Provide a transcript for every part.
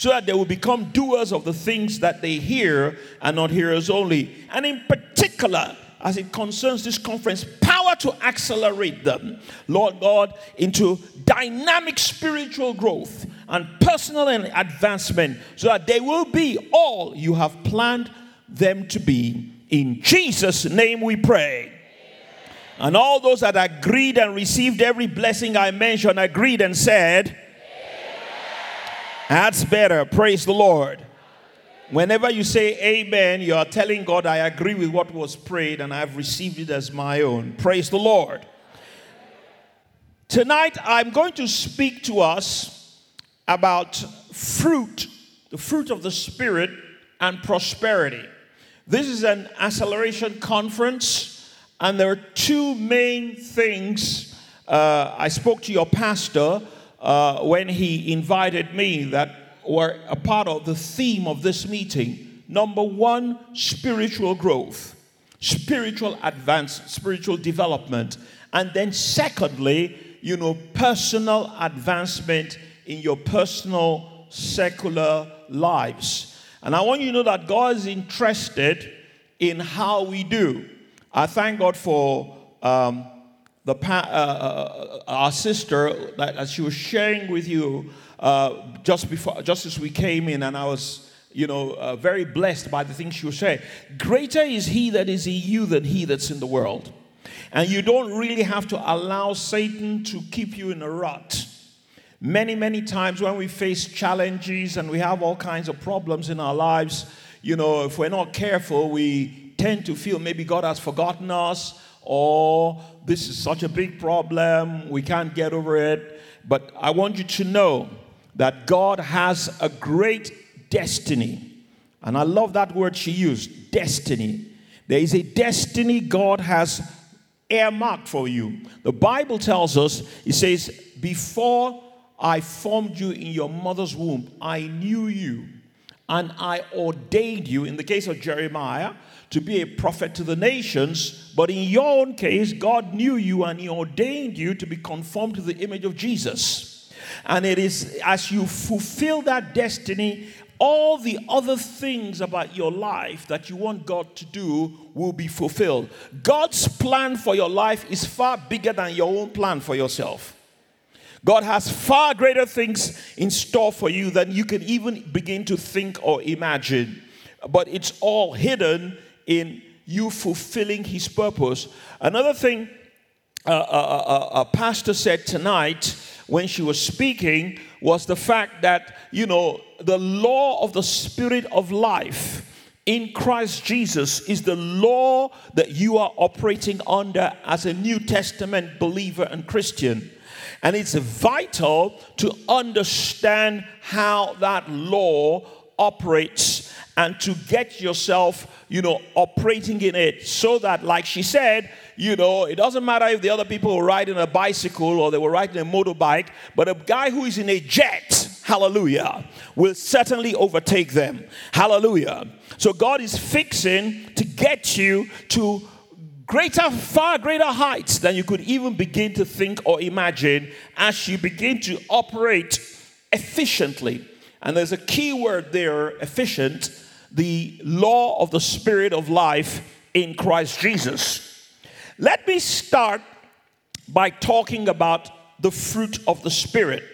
so that they will become doers of the things that they hear and not hearers only. And in particular, as it concerns this conference, power to accelerate them, Lord God, into dynamic spiritual growth and personal advancement so that they will be all you have planned them to be. In Jesus' name we pray. And all those that agreed and received every blessing I mentioned agreed and said, That's better. Praise the Lord. Whenever you say amen, you are telling God, I agree with what was prayed and I've received it as my own. Praise the Lord. Tonight, I'm going to speak to us about fruit, the fruit of the Spirit, and prosperity. This is an acceleration conference, and there are two main things. Uh, I spoke to your pastor uh, when he invited me that were a part of the theme of this meeting. Number one, spiritual growth, spiritual advance, spiritual development. And then, secondly, you know, personal advancement in your personal secular lives. And I want you to know that God is interested in how we do. I thank God for um, the pa- uh, uh, our sister that as she was sharing with you uh, just before, just as we came in, and I was, you know, uh, very blessed by the things she was saying. Greater is He that is in you than He that's in the world, and you don't really have to allow Satan to keep you in a rut. Many, many times when we face challenges and we have all kinds of problems in our lives, you know, if we're not careful, we tend to feel maybe God has forgotten us or this is such a big problem, we can't get over it. But I want you to know that God has a great destiny. And I love that word she used destiny. There is a destiny God has earmarked for you. The Bible tells us, it says, Before I formed you in your mother's womb, I knew you and I ordained you, in the case of Jeremiah, to be a prophet to the nations. But in your own case, God knew you and He ordained you to be conformed to the image of Jesus. And it is as you fulfill that destiny, all the other things about your life that you want God to do will be fulfilled. God's plan for your life is far bigger than your own plan for yourself. God has far greater things in store for you than you can even begin to think or imagine. But it's all hidden in you fulfilling His purpose. Another thing a, uh, uh, a pastor said tonight when she was speaking was the fact that, you know, the law of the spirit of life in Christ Jesus is the law that you are operating under as a New Testament believer and Christian. And it's vital to understand how that law operates and to get yourself, you know, operating in it so that, like she said, you know, it doesn't matter if the other people were riding a bicycle or they were riding a motorbike, but a guy who is in a jet, hallelujah, will certainly overtake them. Hallelujah. So God is fixing to get you to greater, far greater heights than you could even begin to think or imagine as you begin to operate efficiently. And there's a key word there efficient, the law of the spirit of life in Christ Jesus. Let me start by talking about the fruit of the Spirit.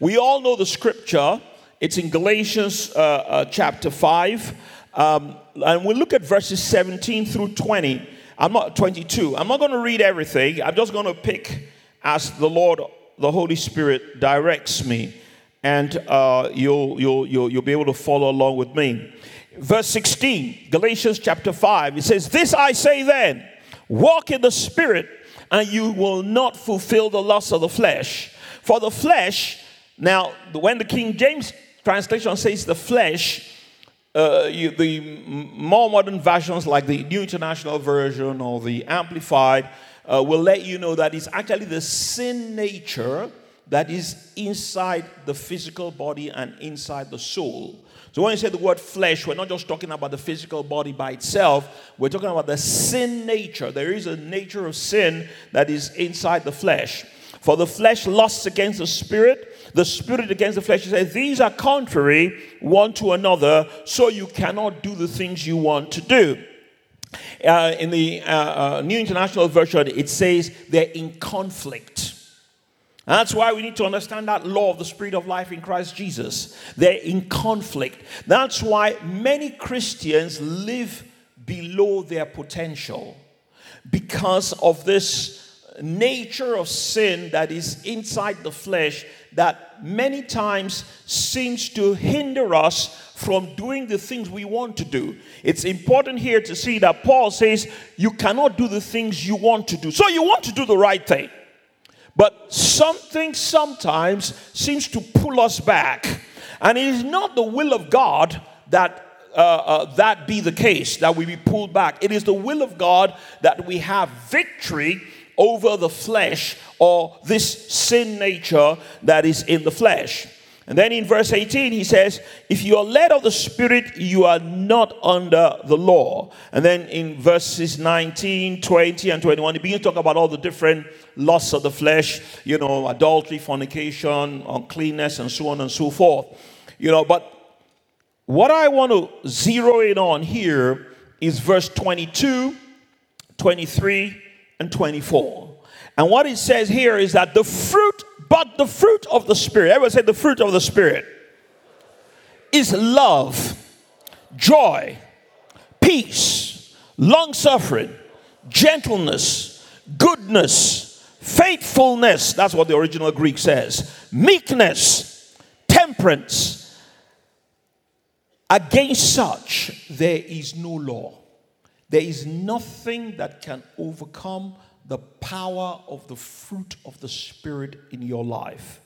We all know the scripture, it's in Galatians uh, uh, chapter 5. Um, and we look at verses 17 through 20. I'm not 22. I'm not going to read everything. I'm just going to pick as the Lord, the Holy Spirit directs me. And uh, you'll, you'll, you'll, you'll be able to follow along with me. Verse 16, Galatians chapter 5, it says, This I say then Walk in the Spirit, and you will not fulfill the lust of the flesh. For the flesh, now, when the King James translation says the flesh, uh, you, the more modern versions like the New International Version or the Amplified uh, will let you know that it's actually the sin nature that is inside the physical body and inside the soul. So when you say the word flesh, we're not just talking about the physical body by itself, we're talking about the sin nature. There is a nature of sin that is inside the flesh. For the flesh lusts against the spirit, the spirit against the flesh. He says, These are contrary one to another, so you cannot do the things you want to do. Uh, in the uh, uh, New International Version, it says they're in conflict. And that's why we need to understand that law of the Spirit of life in Christ Jesus. They're in conflict. That's why many Christians live below their potential because of this nature of sin that is inside the flesh that many times seems to hinder us from doing the things we want to do. It's important here to see that Paul says you cannot do the things you want to do. So you want to do the right thing. But something sometimes seems to pull us back. And it is not the will of God that uh, uh, that be the case, that we be pulled back. It is the will of God that we have victory over the flesh or this sin nature that is in the flesh. And then in verse 18, he says, If you are led of the Spirit, you are not under the law. And then in verses 19, 20, and 21, he begins to talk about all the different lusts of the flesh, you know, adultery, fornication, uncleanness, and so on and so forth. You know, but what I want to zero in on here is verse 22, 23, and 24. And what it says here is that the fruit, but the fruit of the Spirit, everyone say the fruit of the Spirit, is love, joy, peace, long suffering, gentleness, goodness, faithfulness. That's what the original Greek says. Meekness, temperance. Against such, there is no law. There is nothing that can overcome the power of the fruit of the Spirit in your life.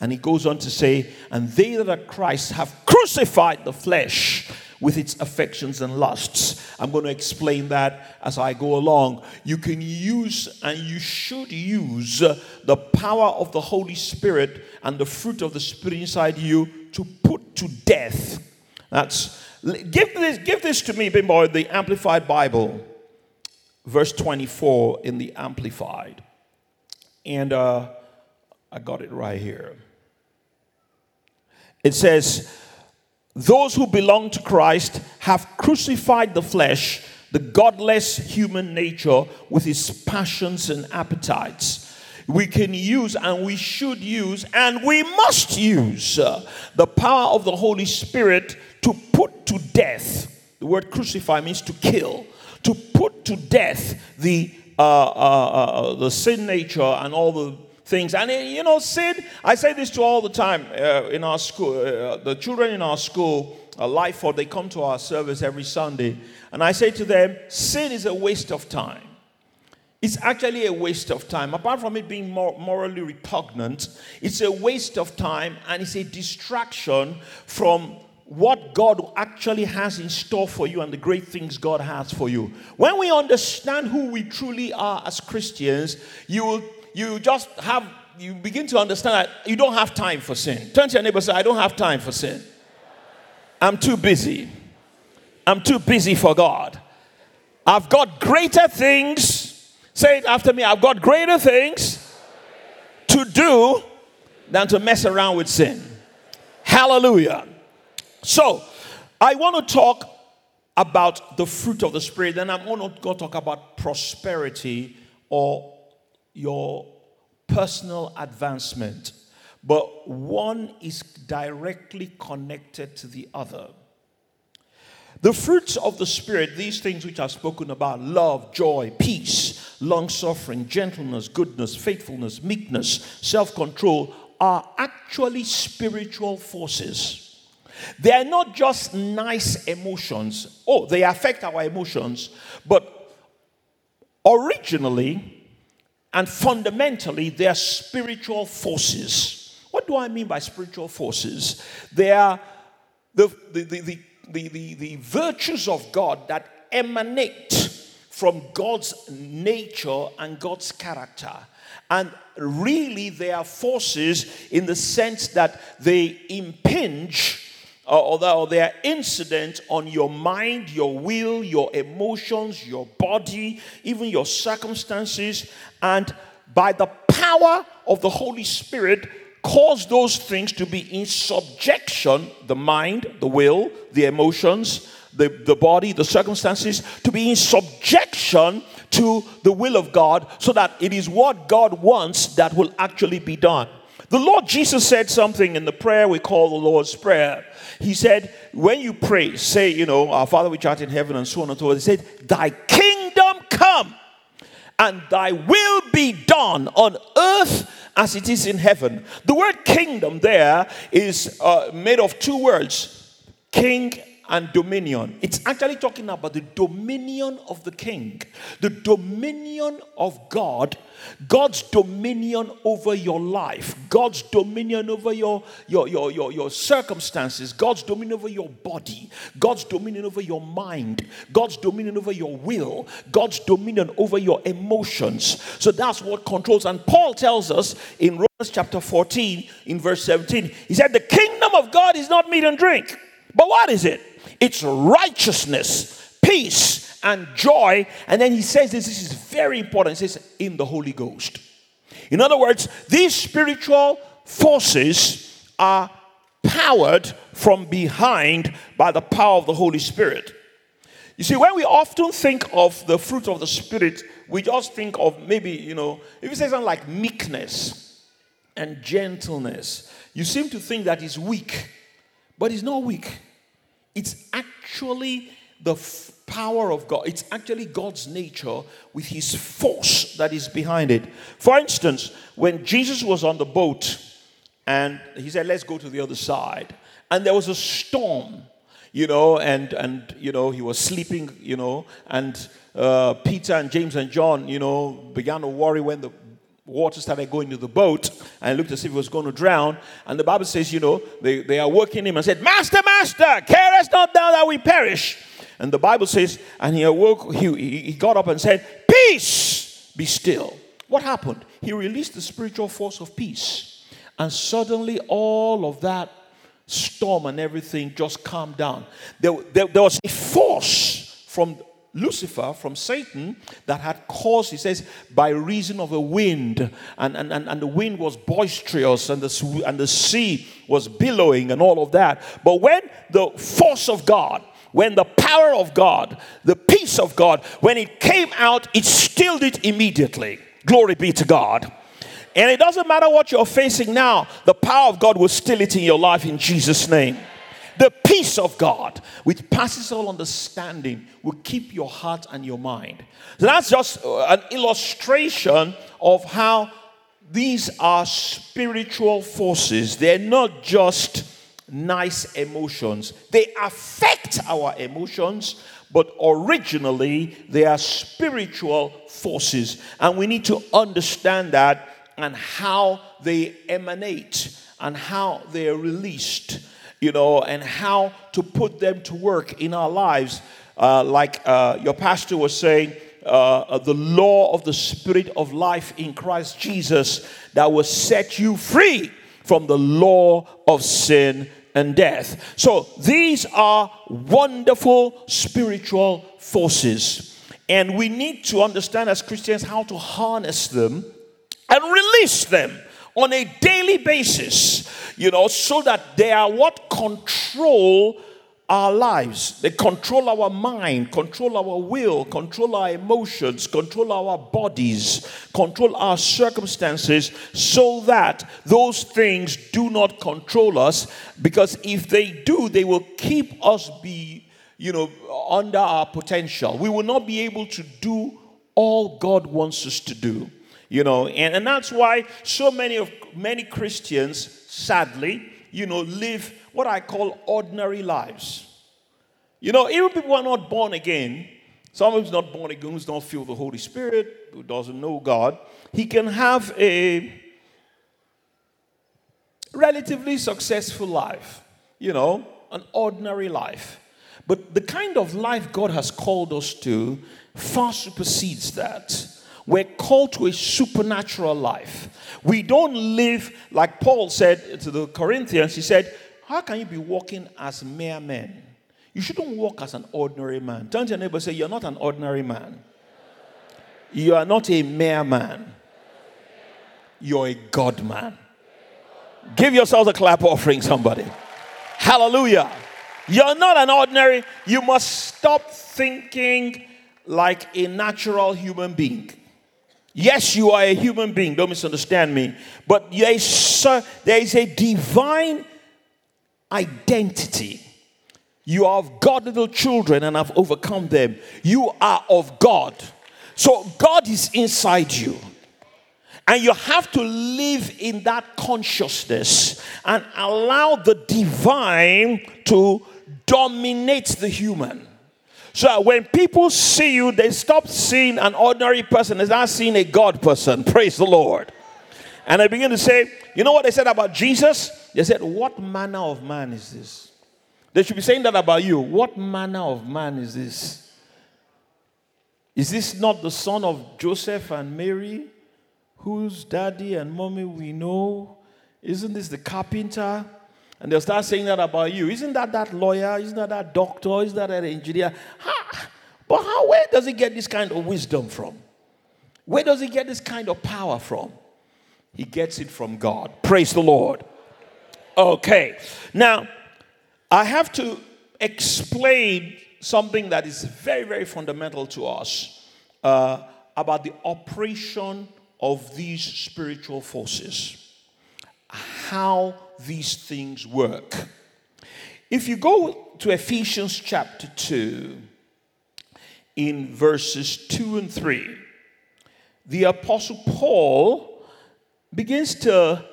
And he goes on to say, And they that are Christ have crucified the flesh with its affections and lusts. I'm going to explain that as I go along. You can use and you should use the power of the Holy Spirit and the fruit of the Spirit inside you to put to death. That's give this, give this to me, Bimbo, the Amplified Bible verse 24 in the Amplified. And uh, I got it right here. It says, Those who belong to Christ have crucified the flesh, the godless human nature, with its passions and appetites. We can use and we should use and we must use uh, the power of the Holy Spirit to put to death. The word crucify means to kill to put to death the, uh, uh, uh, the sin nature and all the things. And you know, sin, I say this to all the time uh, in our school, uh, the children in our school, uh, life for they come to our service every Sunday. And I say to them, sin is a waste of time. It's actually a waste of time. Apart from it being more morally repugnant, it's a waste of time and it's a distraction from what God actually has in store for you and the great things God has for you. When we understand who we truly are as Christians, you will you just have you begin to understand that you don't have time for sin. Turn to your neighbor and say, I don't have time for sin. I'm too busy. I'm too busy for God. I've got greater things. Say it after me. I've got greater things to do than to mess around with sin. Hallelujah. So, I want to talk about the fruit of the Spirit, then I'm not going to talk about prosperity or your personal advancement. But one is directly connected to the other. The fruits of the Spirit, these things which I've spoken about love, joy, peace, long suffering, gentleness, goodness, faithfulness, meekness, self control are actually spiritual forces. They are not just nice emotions. Oh, they affect our emotions, but originally and fundamentally, they are spiritual forces. What do I mean by spiritual forces? They are the, the, the, the, the, the, virtues of God that emanate from God's nature and God's character. And really, they are forces in the sense that they impinge or they are incidents on your mind, your will, your emotions, your body, even your circumstances. And by the power power of the Holy Spirit cause those things to be in subjection the mind, the will, the emotions, the, the body, the circumstances to be in subjection to the will of God so that it is what God wants that will actually be done. The Lord Jesus said something in the prayer we call the Lord's Prayer. He said, When you pray, say, you know, Our Father which art in heaven, and so on and so forth. He said, Thy kingdom come and thy will be done on earth as it is in heaven. The word kingdom there is uh, made of two words king and dominion. It's actually talking about the dominion of the king, the dominion of God, God's dominion over your life, God's dominion over your, your, your, your, your circumstances, God's dominion over your body, God's dominion over your mind, God's dominion over your will, God's dominion over your emotions. So that's what controls. And Paul tells us in Romans chapter 14, in verse 17, he said, The kingdom of God is not meat and drink. But what is it? It's righteousness, peace, and joy. And then he says this, this is very important. He says, in the Holy Ghost. In other words, these spiritual forces are powered from behind by the power of the Holy Spirit. You see, when we often think of the fruit of the Spirit, we just think of maybe, you know, if you say something like meekness and gentleness, you seem to think that he's weak, but he's not weak. It's actually the f- power of God. It's actually God's nature with his force that is behind it. For instance, when Jesus was on the boat and he said, Let's go to the other side, and there was a storm, you know, and, and you know, he was sleeping, you know, and uh, Peter and James and John, you know, began to worry when the water started going to the boat and looked as if it was going to drown. And the Bible says, you know, they, they are working him and said, Master, Master, carest not thou that we perish. And the Bible says, and he awoke, he, he got up and said, Peace, be still. What happened? He released the spiritual force of peace. And suddenly all of that storm and everything just calmed down. There, there, there was a force from Lucifer from Satan that had caused, he says, by reason of a wind, and, and, and, and the wind was boisterous, and the, and the sea was billowing, and all of that. But when the force of God, when the power of God, the peace of God, when it came out, it stilled it immediately. Glory be to God. And it doesn't matter what you're facing now, the power of God will still it in your life in Jesus' name. The peace of God, which passes all understanding, will keep your heart and your mind. So that's just uh, an illustration of how these are spiritual forces. They're not just nice emotions, they affect our emotions, but originally they are spiritual forces. And we need to understand that and how they emanate and how they are released you know, and how to put them to work in our lives. Uh, like uh, your pastor was saying, uh, uh, the law of the Spirit of life in Christ Jesus that will set you free from the law of sin and death. So these are wonderful spiritual forces. And we need to understand as Christians how to harness them and release them on a daily basis, you know, so that they are what control our lives. They control our mind, control our will, control our emotions, control our bodies, control our circumstances, so that those things do not control us. Because if they do, they will keep us be, you know, under our potential. We will not be able to do all God wants us to do you know and, and that's why so many of many christians sadly you know live what i call ordinary lives. You know even people who are not born again someone who's not born again who's don't feel the holy spirit who doesn't know god he can have a relatively successful life you know an ordinary life. But the kind of life god has called us to far supersedes that we're called to a supernatural life. We don't live like Paul said to the Corinthians. He said, How can you be walking as mere men? You shouldn't walk as an ordinary man. Turn to your neighbor say, You're not an ordinary man. You are not a mere man. you're a God man. Give yourselves a clap offering, somebody. Hallelujah. You're not an ordinary, you must stop thinking like a natural human being. Yes, you are a human being, don't misunderstand me, but there is a divine identity. You are of God, little children, and have overcome them. You are of God. So God is inside you. And you have to live in that consciousness and allow the divine to dominate the human. So when people see you, they stop seeing an ordinary person, they start seeing a God person. Praise the Lord. And they begin to say, you know what they said about Jesus? They said, What manner of man is this? They should be saying that about you. What manner of man is this? Is this not the son of Joseph and Mary? whose daddy and mommy we know? Isn't this the carpenter? And they'll start saying that about you. Isn't that that lawyer? Isn't that that doctor? Isn't that that engineer? Ha! But how, where does he get this kind of wisdom from? Where does he get this kind of power from? He gets it from God. Praise the Lord. Okay. Now, I have to explain something that is very, very fundamental to us uh, about the operation of these spiritual forces, how these things work. If you go to Ephesians chapter 2, in verses 2 and 3, the Apostle Paul begins to.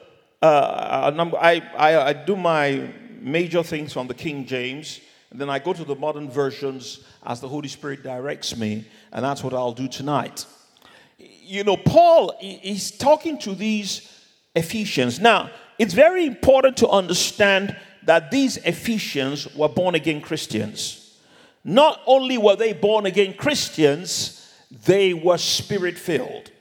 Uh, I, I, I do my major things from the King James, and then I go to the modern versions as the Holy Spirit directs me, and that's what I'll do tonight you know, Paul is talking to these Ephesians. Now, it's very important to understand that these Ephesians were born again Christians. Not only were they born again Christians, they were spirit filled.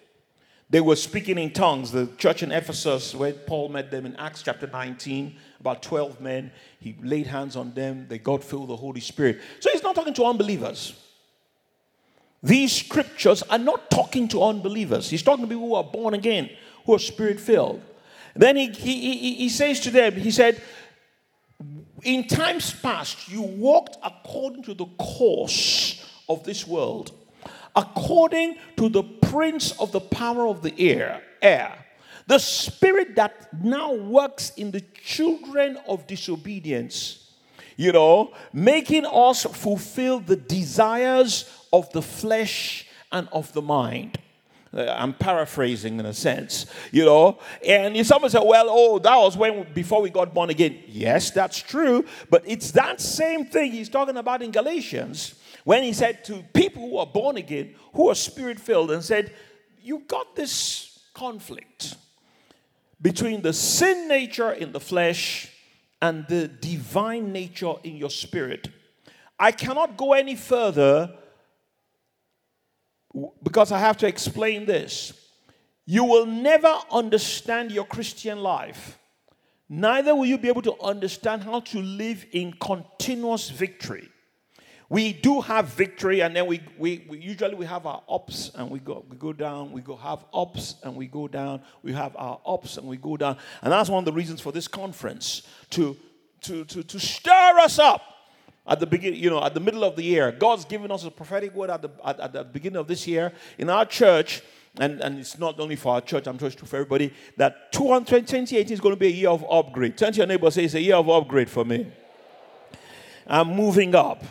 They were speaking in tongues. The church in Ephesus, where Paul met them in Acts chapter 19, about 12 men, he laid hands on them. They got filled with the Holy Spirit. So he's not talking to unbelievers. These scriptures are not talking to unbelievers. He's talking to people who are born again, who are spirit filled. Then he, he, he, he says to them, He said, In times past, you walked according to the course of this world, according to the prince of the power of the air, air the spirit that now works in the children of disobedience, you know, making us fulfill the desires of the flesh and of the mind. Uh, I'm paraphrasing in a sense, you know. And someone said, well, oh, that was when before we got born again. Yes, that's true. But it's that same thing he's talking about in Galatians when he said to people who are born again, who are spirit filled, and said, You got this conflict between the sin nature in the flesh and the divine nature in your spirit. I cannot go any further because I have to explain this. You will never understand your Christian life. Neither will you be able to understand how to live in continuous victory. We do have victory, and then we, we, we, usually we have our ups and we go we go down. We go have ups and we go down. We have our ups and we go down, and that's one of the reasons for this conference to to to, to stir us up at the beginning, you know, at the middle of the year. God's given us a prophetic word at the, at, at the beginning of this year in our church. And, and it's not only for our church, I'm sure it's true for everybody, that 2018 is going to be a year of upgrade. Turn to your neighbor say, it's a year of upgrade for me. I'm moving up.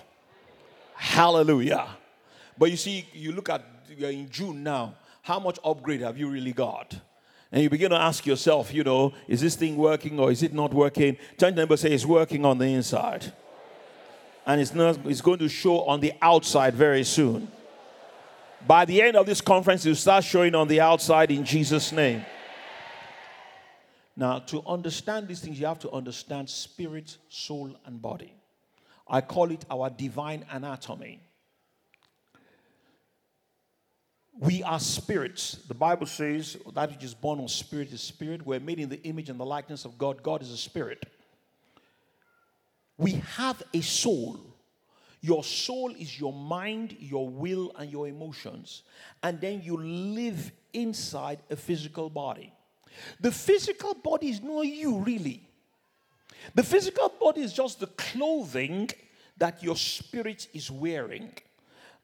Hallelujah. But you see, you look at, you're in June now. How much upgrade have you really got? And you begin to ask yourself, you know, is this thing working or is it not working? Turn to neighbor say, it's working on the inside and it's, not, it's going to show on the outside very soon. By the end of this conference, it'll start showing on the outside in Jesus' name. Now, to understand these things, you have to understand spirit, soul, and body. I call it our divine anatomy. We are spirits. The Bible says that which is born of spirit is spirit. We're made in the image and the likeness of God. God is a spirit we have a soul. Your soul is your mind, your will, and your emotions. And then you live inside a physical body. The physical body is not you, really. The physical body is just the clothing that your spirit is wearing.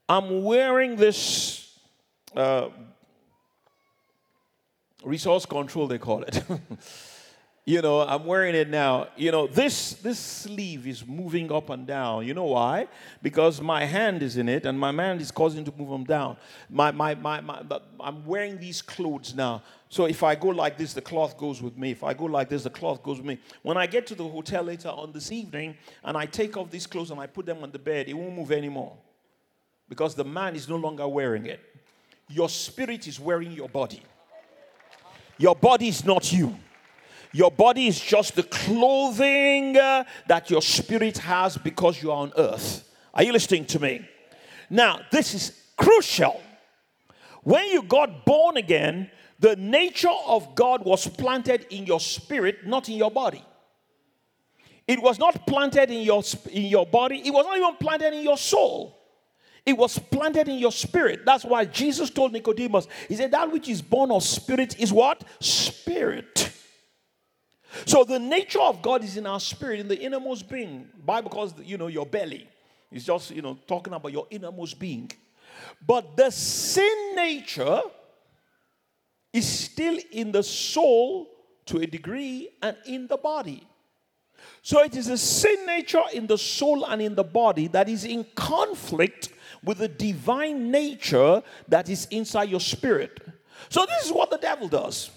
I'm wearing this uh, resource control, they call it. you know, I'm wearing it now. You know, this this sleeve is moving up and down. You know why? Because my hand is in it, and my hand is causing to move them down. My, my, my, my, I'm wearing these clothes now. So if I go like this, the cloth goes with me. If I go like this, the cloth goes with me. When I get to the hotel later on this evening, and I take off these clothes and I put them on the bed, it won't move anymore, because the man is no longer wearing it. Your spirit is wearing your body. Your body is not you. Your body is just the clothing uh, that your spirit has because you are on earth. Are you listening to me? Now, this is crucial. When you got born again, the nature of God was planted in your spirit, not in your body. It was not planted in your, in your body, it was not even planted in your soul. It was planted in your spirit. That's why Jesus told Nicodemus, He said, That which is born of spirit is what? Spirit. So the nature of God is in our spirit, in the innermost being. Bible calls you know your belly. It's just you know talking about your innermost being. But the sin nature is still in the soul to a degree and in the body. So it is a sin nature in the soul and in the body that is in conflict with the divine nature that is inside your spirit. So this is what the devil does.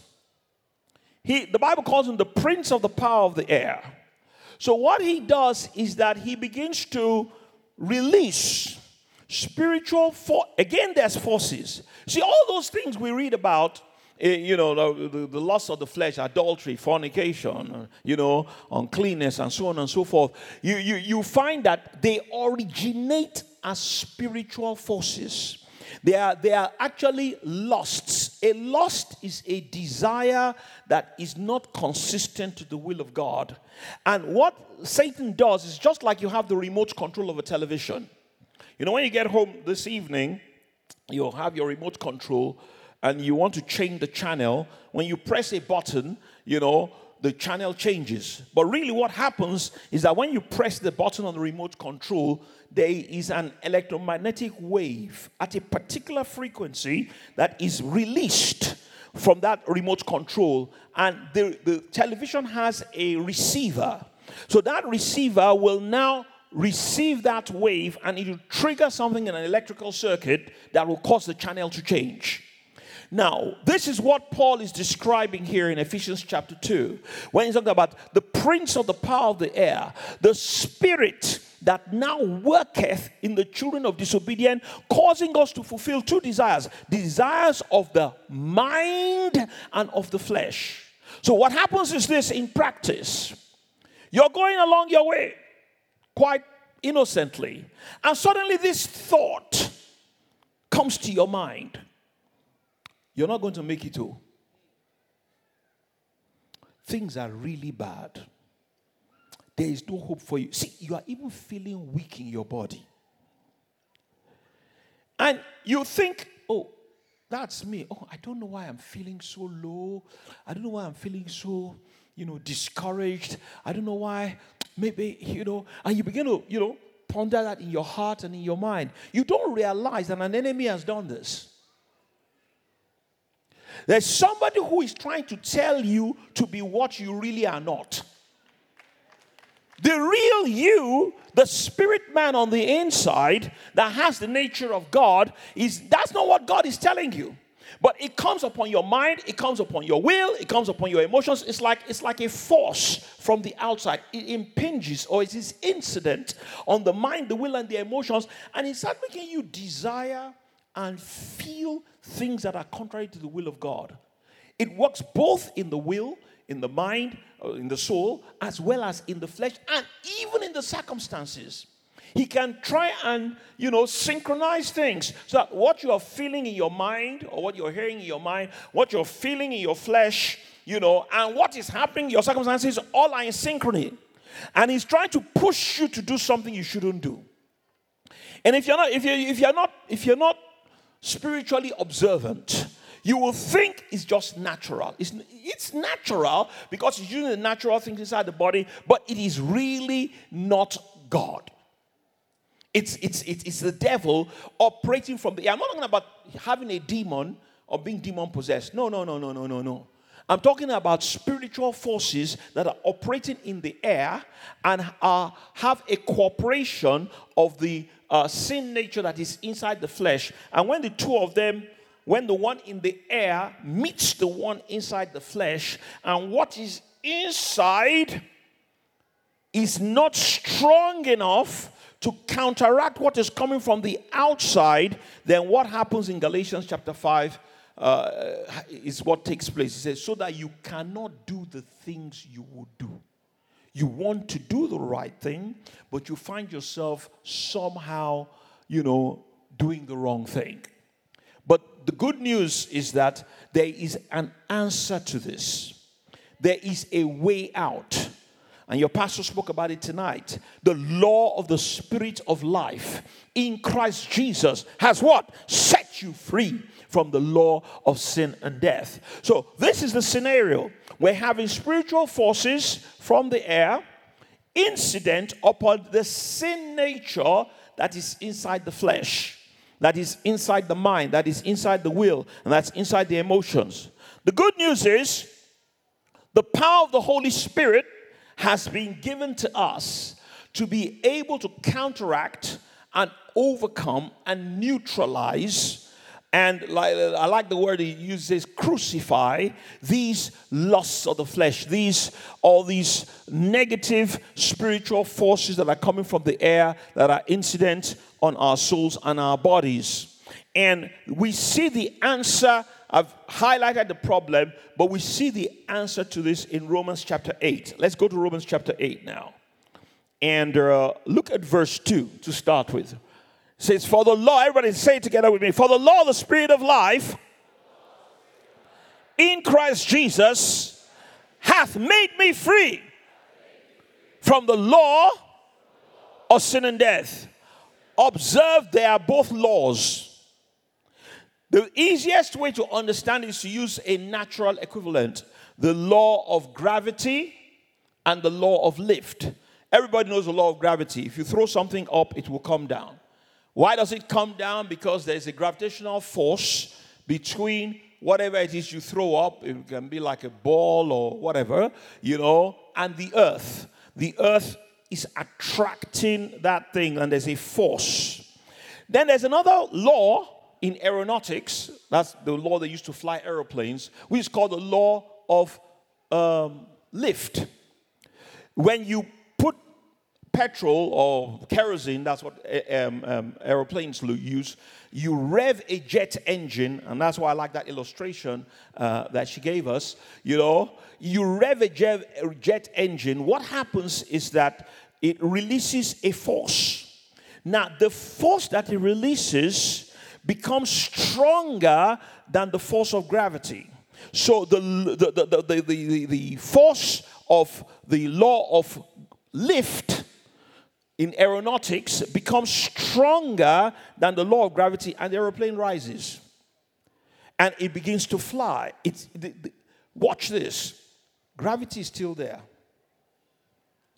He, the Bible calls him the prince of the power of the air. So, what he does is that he begins to release spiritual for again there's forces. See all those things we read about eh, you know the, the, the lust of the flesh adultery fornication you know uncleanness and so on and so forth. You, you, you find that they originate as spiritual forces they are, they are actually lusts. A lust is a desire that is not consistent to the will of God. And what Satan does is just like you have the remote control of a television. You know, when you get home this evening, you'll have your remote control and you want to change the channel. When you press a button, you know, the channel changes. But really, what happens is that when you press the button on the remote control, there is an electromagnetic wave at a particular frequency that is released from that remote control, and the, the television has a receiver. So that receiver will now receive that wave and it will trigger something in an electrical circuit that will cause the channel to change. Now, this is what Paul is describing here in Ephesians chapter 2 when he's talking about the prince of the power of the air, the spirit that now worketh in the children of disobedience, causing us to fulfill two desires desires of the mind and of the flesh. So, what happens is this in practice you're going along your way quite innocently, and suddenly this thought comes to your mind. You're not going to make it all. Things are really bad there is no hope for you. See, you are even feeling weak in your body. And you think, oh, that's me. Oh, I don't know why I'm feeling so low. I don't know why I'm feeling so, you know, discouraged. I don't know why, maybe, you know, and you begin to, you know, ponder that in your heart and in your mind. You don't realize that an enemy has done this. There's somebody who is trying to tell you to be what you really are not. The real you, the spirit man on the inside that has the nature of God, is that's not what God is telling you. But it comes upon your mind, it comes upon your will, it comes upon your emotions. It's like it's like a force from the outside. It impinges or it is incident on the mind, the will, and the emotions, and it starts making you desire and feel things that are contrary to the will of God. It works both in the will in the mind, uh, in the soul, as well as in the flesh, and even in the circumstances. He can try and, you know, synchronize things so that what you are feeling in your mind or what you're hearing in your mind, what you're feeling in your flesh, you know, and what is happening in your circumstances all are in synchrony. And he's trying to push you to do something you shouldn't do. And if you're not, if you if you're not, if you're not spiritually observant, you will think it's just natural. It's, it's natural because it's using the natural things inside the body, but it is really not God. It's, it's, it's, it's the devil operating from the. Air. I'm not talking about having a demon or being demon possessed. No, no, no, no, no, no, no. I'm talking about spiritual forces that are operating in the air and are, have a cooperation of the uh, sin nature that is inside the flesh. And when the two of them, when the one in the air meets the one inside the flesh, and what is inside is not strong enough to counteract what is coming from the outside, then what happens in Galatians chapter 5 uh, is what takes place. He says, so that you cannot do the things you would do. You want to do the right thing, but you find yourself somehow, you know, doing the wrong thing. But the good news is that there is an answer to this. There is a way out. And your pastor spoke about it tonight. The law of the spirit of life in Christ Jesus has what? Set you free from the law of sin and death. So, this is the scenario. We're having spiritual forces from the air incident upon the sin nature that is inside the flesh, that is inside the mind, that is inside the will, and that's inside the emotions. The good news is the power of the Holy Spirit has been given to us to be able to counteract and overcome and neutralize and like, I like the word he uses, crucify these lusts of the flesh, these all these negative spiritual forces that are coming from the air that are incident on our souls and our bodies. And we see the answer. I've highlighted the problem, but we see the answer to this in Romans chapter 8. Let's go to Romans chapter 8 now. And uh, look at verse 2 to start with says, For the law, everybody say it together with me. For the law, the spirit of life in Christ Jesus hath made me free from the law of sin and death. Observe, they are both laws. The easiest way to understand is to use a natural equivalent the law of gravity and the law of lift. Everybody knows the law of gravity. If you throw something up, it will come down. Why does it come down? Because there's a gravitational force between whatever it is you throw up, it can be like a ball or whatever, you know, and the earth. The earth is attracting that thing, and there's a force. Then there's another law in aeronautics, that's the law they used to fly aeroplanes, which is called the law of um, lift. When you petrol or kerosene, that's what eh, um, um, aeroplanes use, you rev a jet engine, and that's why I like that illustration uh, that she gave us. You know, you rev a jet engine, what happens is that it releases a force. Now, the force that it releases becomes stronger than the force of gravity. So, the, the, the, the, the, the force of the law of lift in aeronautics becomes stronger than the law of gravity, and the aeroplane rises. And it begins to fly. It's, the, the, watch this. Gravity is still there.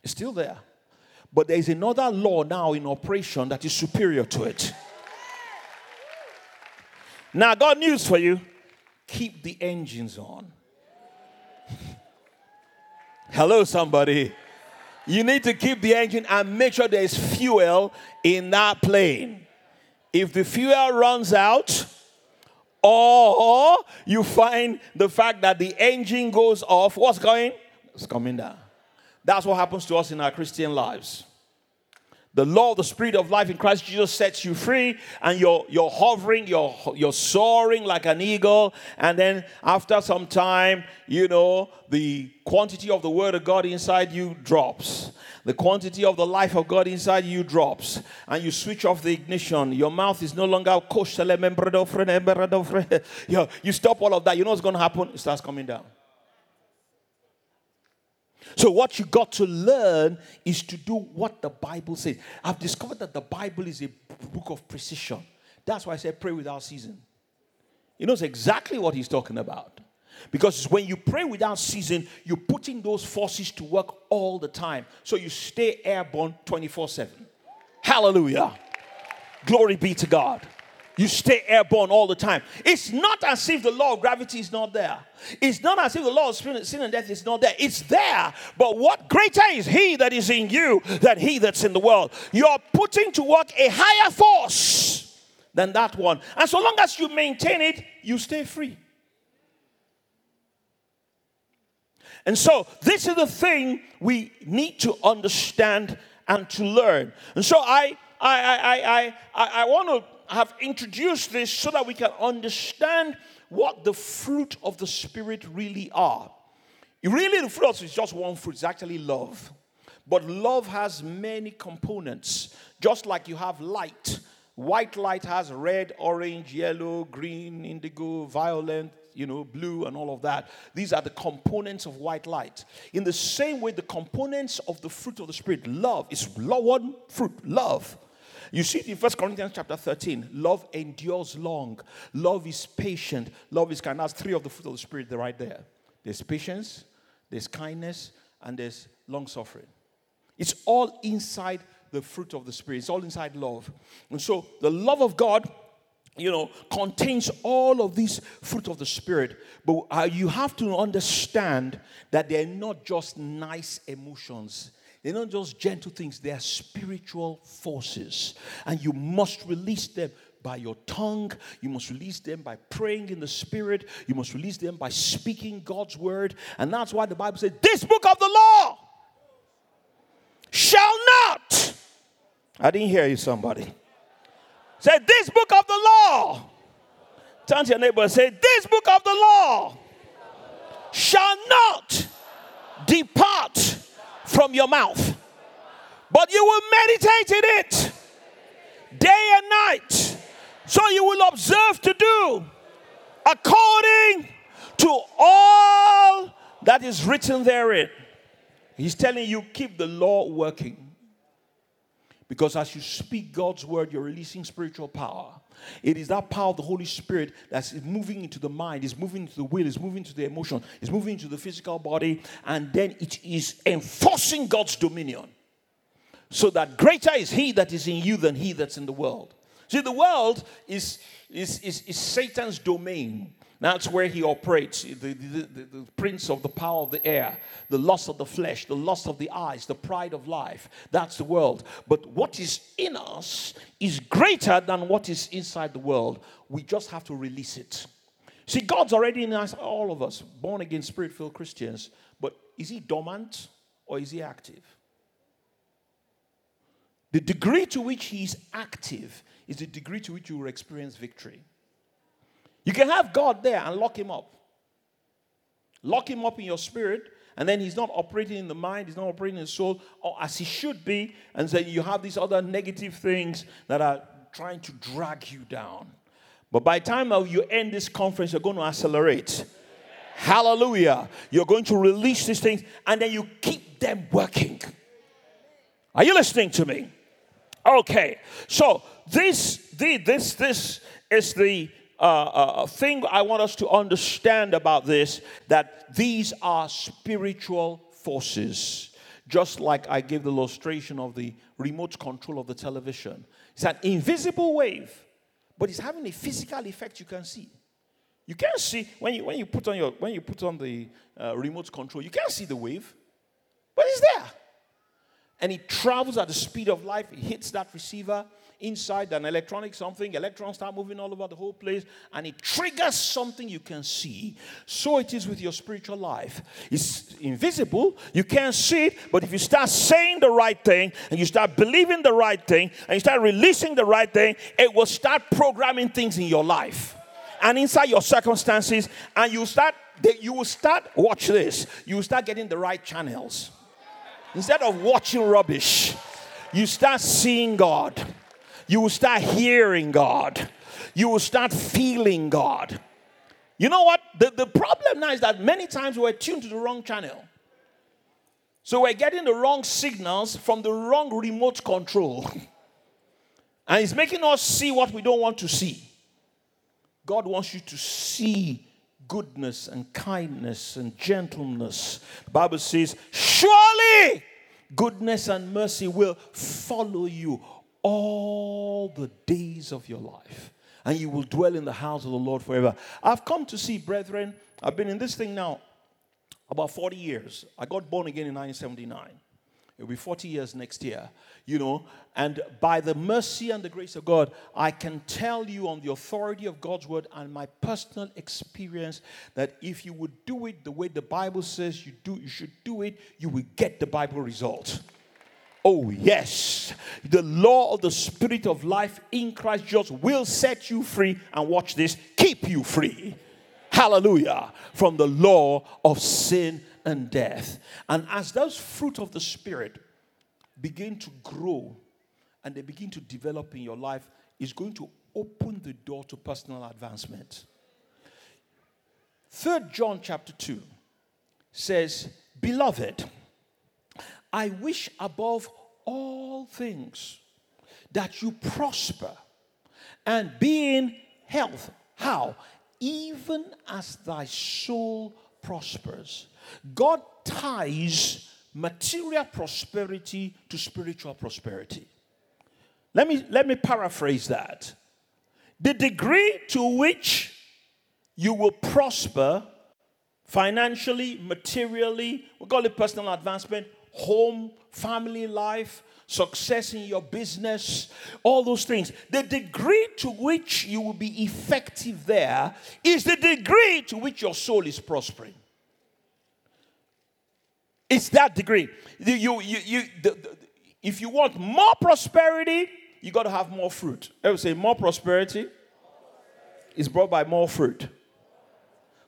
It's still there. But there is another law now in operation that is superior to it. Now, I got news for you. Keep the engines on. Hello, somebody. You need to keep the engine and make sure there's fuel in that plane. If the fuel runs out, or you find the fact that the engine goes off, what's going? It's coming down. That's what happens to us in our Christian lives. The law of the spirit of life in Christ Jesus sets you free, and you're, you're hovering, you're, you're soaring like an eagle. And then after some time, you know, the quantity of the word of God inside you drops. The quantity of the life of God inside you drops. And you switch off the ignition. Your mouth is no longer you stop all of that. You know what's going to happen? It starts coming down. So, what you got to learn is to do what the Bible says. I've discovered that the Bible is a book of precision. That's why I say pray without season. He knows exactly what he's talking about. Because when you pray without season, you're putting those forces to work all the time. So you stay airborne 24 7. Hallelujah. Glory be to God. You stay airborne all the time. It's not as if the law of gravity is not there. It's not as if the law of sin and death is not there. It's there. But what greater is He that is in you than He that's in the world? You're putting to work a higher force than that one. And so long as you maintain it, you stay free. And so, this is the thing we need to understand and to learn. And so, I, I, I, I, I, I want to have introduced this so that we can understand what the fruit of the Spirit really are. Really, the fruit is just one fruit, it's actually love. But love has many components, just like you have light. White light has red, orange, yellow, green, indigo, violet, you know, blue and all of that. These are the components of white light. In the same way, the components of the fruit of the Spirit, love, is one fruit, love. You see in 1 Corinthians chapter 13. Love endures long. Love is patient. Love is kind. That's three of the fruit of the Spirit They're right there. There's patience, there's kindness, and there's long suffering. It's all inside the fruit of the Spirit. It's all inside love. And so the love of God you know, contains all of these fruit of the Spirit. But uh, you have to understand that they're not just nice emotions. They're not just gentle things, they are spiritual forces. And you must release them by your tongue. You must release them by praying in the Spirit. You must release them by speaking God's word. And that's why the Bible says, This book of the law shall not. I didn't hear you, somebody Say, this book of the law. Turn to your neighbor and say, this book of the law shall not depart from your mouth, but you will meditate in it day and night. So you will observe to do according to all that is written therein. He's telling you, keep the law working. Because as you speak God's word, you're releasing spiritual power. It is that power of the Holy Spirit that's moving into the mind, is moving into the will, is moving to the emotion, is moving into the physical body, and then it is enforcing God's dominion. So that greater is He that is in you than He that's in the world. See, the world is, is, is, is Satan's domain. That's where he operates the, the, the, the, prince of the power of the air, the lust of the flesh, the lust of the eyes, the pride of life. That's the world. But what is in us is greater than what is inside the world. We just have to release it. See, God's already in us, all of us, born again, spirit filled Christians. But is he dormant or is he active? The degree to which he's active is the degree to which you will experience victory. You can have God there and lock him up. Lock him up in your spirit, and then he's not operating in the mind, he's not operating in the soul, or as he should be. And then you have these other negative things that are trying to drag you down. But by the time you end this conference, you're going to accelerate. Hallelujah. You're going to release these things, and then you keep them working. Are you listening to me? Okay. So this, the, this, this is the uh, thing I want us to understand about this that these are spiritual forces. Just like I gave the illustration of the remote control of the television. It's an invisible wave, but it's having a physical effect you can see. You can't see when you when you put on your when you put on the uh, remote control. You can't see the wave, but it's there, and it travels at the speed of light. It hits that receiver, inside an electronic something, electrons start moving all over the whole place, and it triggers something you can see. So it is with your spiritual life. It's invisible, you can't see it, but if you start saying the right thing, and you start believing the right thing, and you start releasing the right thing, it will start programming things in your life and inside your circumstances, and you start you will start watch this you will start getting the right channels instead of watching rubbish you start seeing god you will start hearing God. You will start feeling God. You know what? The, the problem now is that many times we're tuned to the wrong channel. So we're getting the wrong signals from the wrong remote control. and it's making us see what we don't want to see. God wants you to see goodness and kindness and gentleness. The Bible says, Surely goodness and mercy will follow you all the days of your life, and you will dwell in the house of the Lord forever. I've come to see, brethren, I've been in this thing now about 40 years. I got born again in 1979. It'll be 40 years next year, you know. And by the mercy and the grace of God, I can tell you on the authority of God's word and my personal experience that if you would do it the way the Bible says you do, you should do it, you will get the Bible result. Oh, yes. The law of the Spirit of life in Christ Jesus will set you free and watch this, keep you free. Hallelujah. From the law of sin and death. And as those fruit of the Spirit begin to grow and they begin to develop in your life, is going to open the door to personal advancement. Third John chapter 2 says, Beloved, I wish above all things that you prosper and be in health. How? Even as thy soul prospers. God ties material prosperity to spiritual prosperity. Let me, let me paraphrase that. The degree to which you will prosper financially, materially, we call it personal advancement, home, family life, success in your business, all those things. The degree to which you will be effective there is the degree to which your soul is prospering. It's that degree. You, you, you, the, the, if you want more prosperity, you got to have more fruit. I would say more prosperity is brought by more fruit.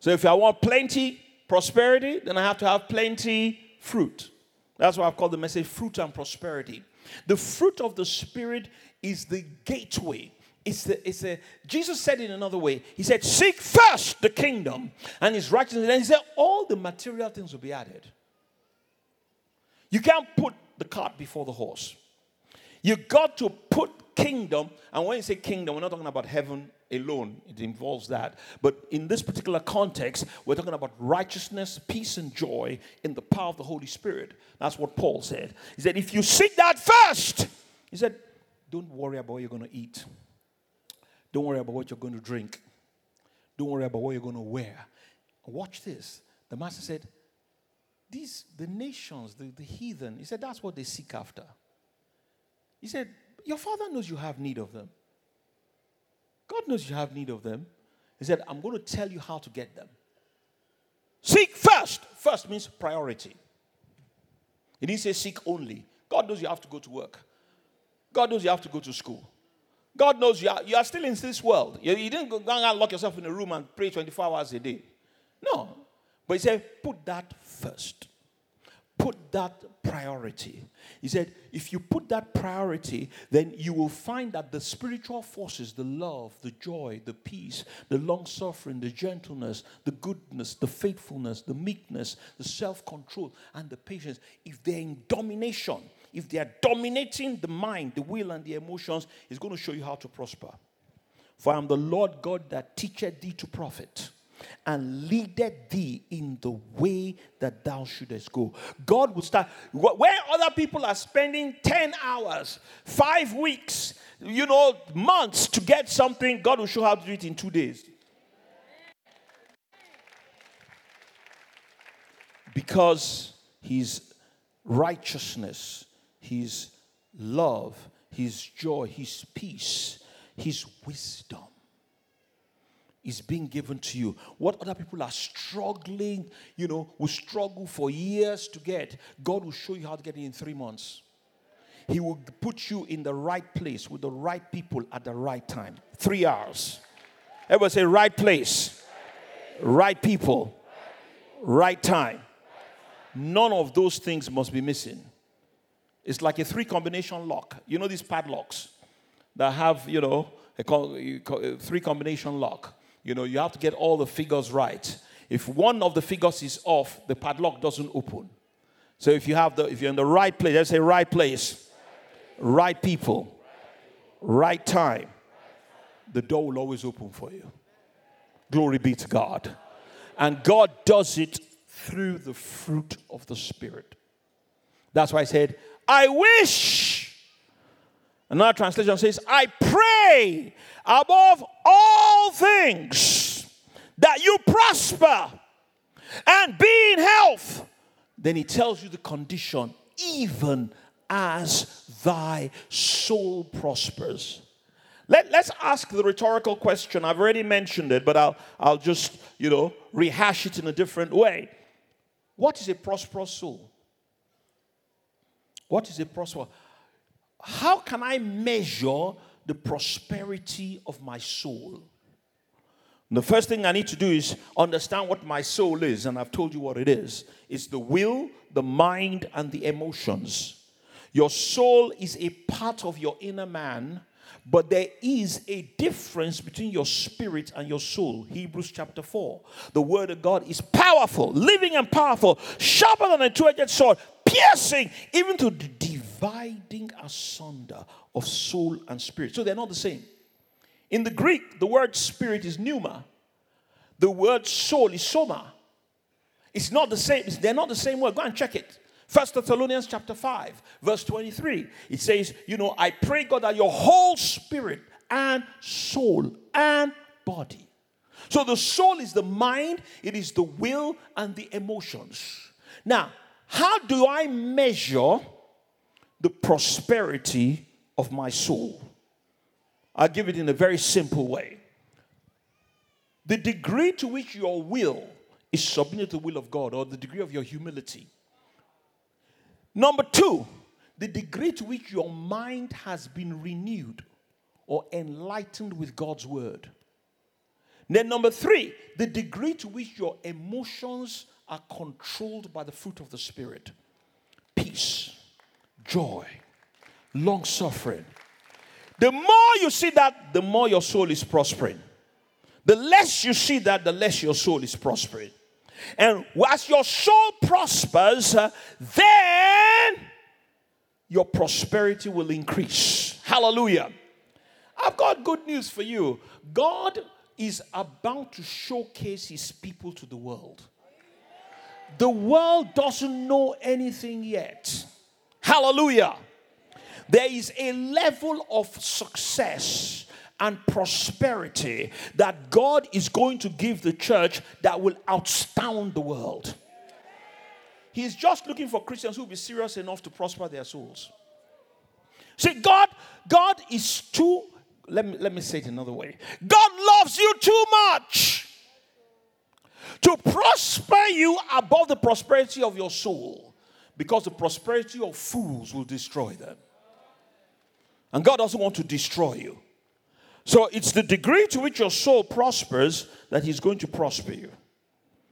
So if I want plenty prosperity, then I have to have plenty fruit. That's why I've called the message fruit and prosperity. The fruit of the Spirit is the gateway. It's the, it's a, Jesus said it another way. He said, Seek first the kingdom and his righteousness. And he said, All the material things will be added. You can't put the cart before the horse. You got to put kingdom, and when you say kingdom, we're not talking about heaven alone, it involves that. But in this particular context, we're talking about righteousness, peace, and joy in the power of the Holy Spirit. That's what Paul said. He said, If you seek that first, he said, don't worry about what you're going to eat. Don't worry about what you're going to drink. Don't worry about what you're going to wear. Watch this. The master said, these, the nations, the, the heathen, he said, that's what they seek after. He said, Your father knows you have need of them. God knows you have need of them. He said, I'm going to tell you how to get them. Seek first. First means priority. He didn't say seek only. God knows you have to go to work. God knows you have to go to school. God knows you are, you are still in this world. You, you didn't go and lock yourself in a room and pray 24 hours a day. No. But he said, put that first. Put that priority. He said, if you put that priority, then you will find that the spiritual forces, the love, the joy, the peace, the long suffering, the gentleness, the goodness, the faithfulness, the meekness, the self control, and the patience, if they're in domination, if they are dominating the mind, the will, and the emotions, it's going to show you how to prosper. For I am the Lord God that teacheth thee to profit and leadeth thee in the way that thou shouldest go. God will start where other people are spending 10 hours, five weeks, you know, months to get something, God will show how to do it in two days. Because his righteousness, his love, his joy, his peace, his wisdom is being given to you. What other people are struggling, you know, will struggle for years to get, God will show you how to get it in three months. He will put you in the right place with the right people at the right time. Three hours. Everybody say, right place, right people, right time. None of those things must be missing. It's like a three combination lock. You know these padlocks that have, you know, a three combination lock. You know, you have to get all the figures right. If one of the figures is off, the padlock doesn't open. So if you have the if you're in the right place, let's say right place, right people, right time, the door will always open for you. Glory be to God. And God does it through the fruit of the Spirit. That's why I said, I wish. Another translation says, I pray above all things that you prosper and be in health. Then he tells you the condition, even as thy soul prospers. Let, let's ask the rhetorical question. I've already mentioned it, but I'll, I'll just, you know, rehash it in a different way. What is a prosperous soul? What is a prosperous? How can I measure the prosperity of my soul? The first thing I need to do is understand what my soul is, and I've told you what it is. It's the will, the mind, and the emotions. Your soul is a part of your inner man but there is a difference between your spirit and your soul. Hebrews chapter 4. The word of God is powerful, living and powerful, sharper than a two edged sword, piercing even to the dividing asunder of soul and spirit. So they're not the same. In the Greek, the word spirit is pneuma, the word soul is soma. It's not the same, they're not the same word. Go and check it. First Thessalonians chapter 5, verse 23. It says, You know, I pray God that your whole spirit and soul and body. So the soul is the mind, it is the will and the emotions. Now, how do I measure the prosperity of my soul? I'll give it in a very simple way. The degree to which your will is submitted to the will of God, or the degree of your humility, Number two, the degree to which your mind has been renewed or enlightened with God's word. Then, number three, the degree to which your emotions are controlled by the fruit of the Spirit peace, joy, long suffering. The more you see that, the more your soul is prospering. The less you see that, the less your soul is prospering. And as your soul prospers, uh, then your prosperity will increase. Hallelujah. I've got good news for you. God is about to showcase his people to the world. The world doesn't know anything yet. Hallelujah. There is a level of success and prosperity that God is going to give the church that will outstone the world. He's just looking for Christians who will be serious enough to prosper their souls. See, God, God is too, let me, let me say it another way. God loves you too much to prosper you above the prosperity of your soul because the prosperity of fools will destroy them. And God doesn't want to destroy you. So it's the degree to which your soul prospers that He's going to prosper you.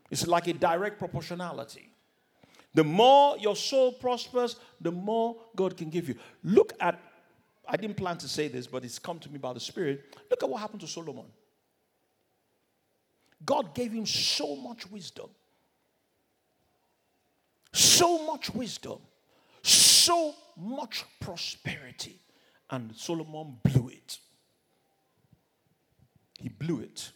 It's like a direct proportionality. The more your soul prospers, the more God can give you. Look at, I didn't plan to say this, but it's come to me by the Spirit. Look at what happened to Solomon. God gave him so much wisdom. So much wisdom. So much prosperity. And Solomon blew it. He blew it.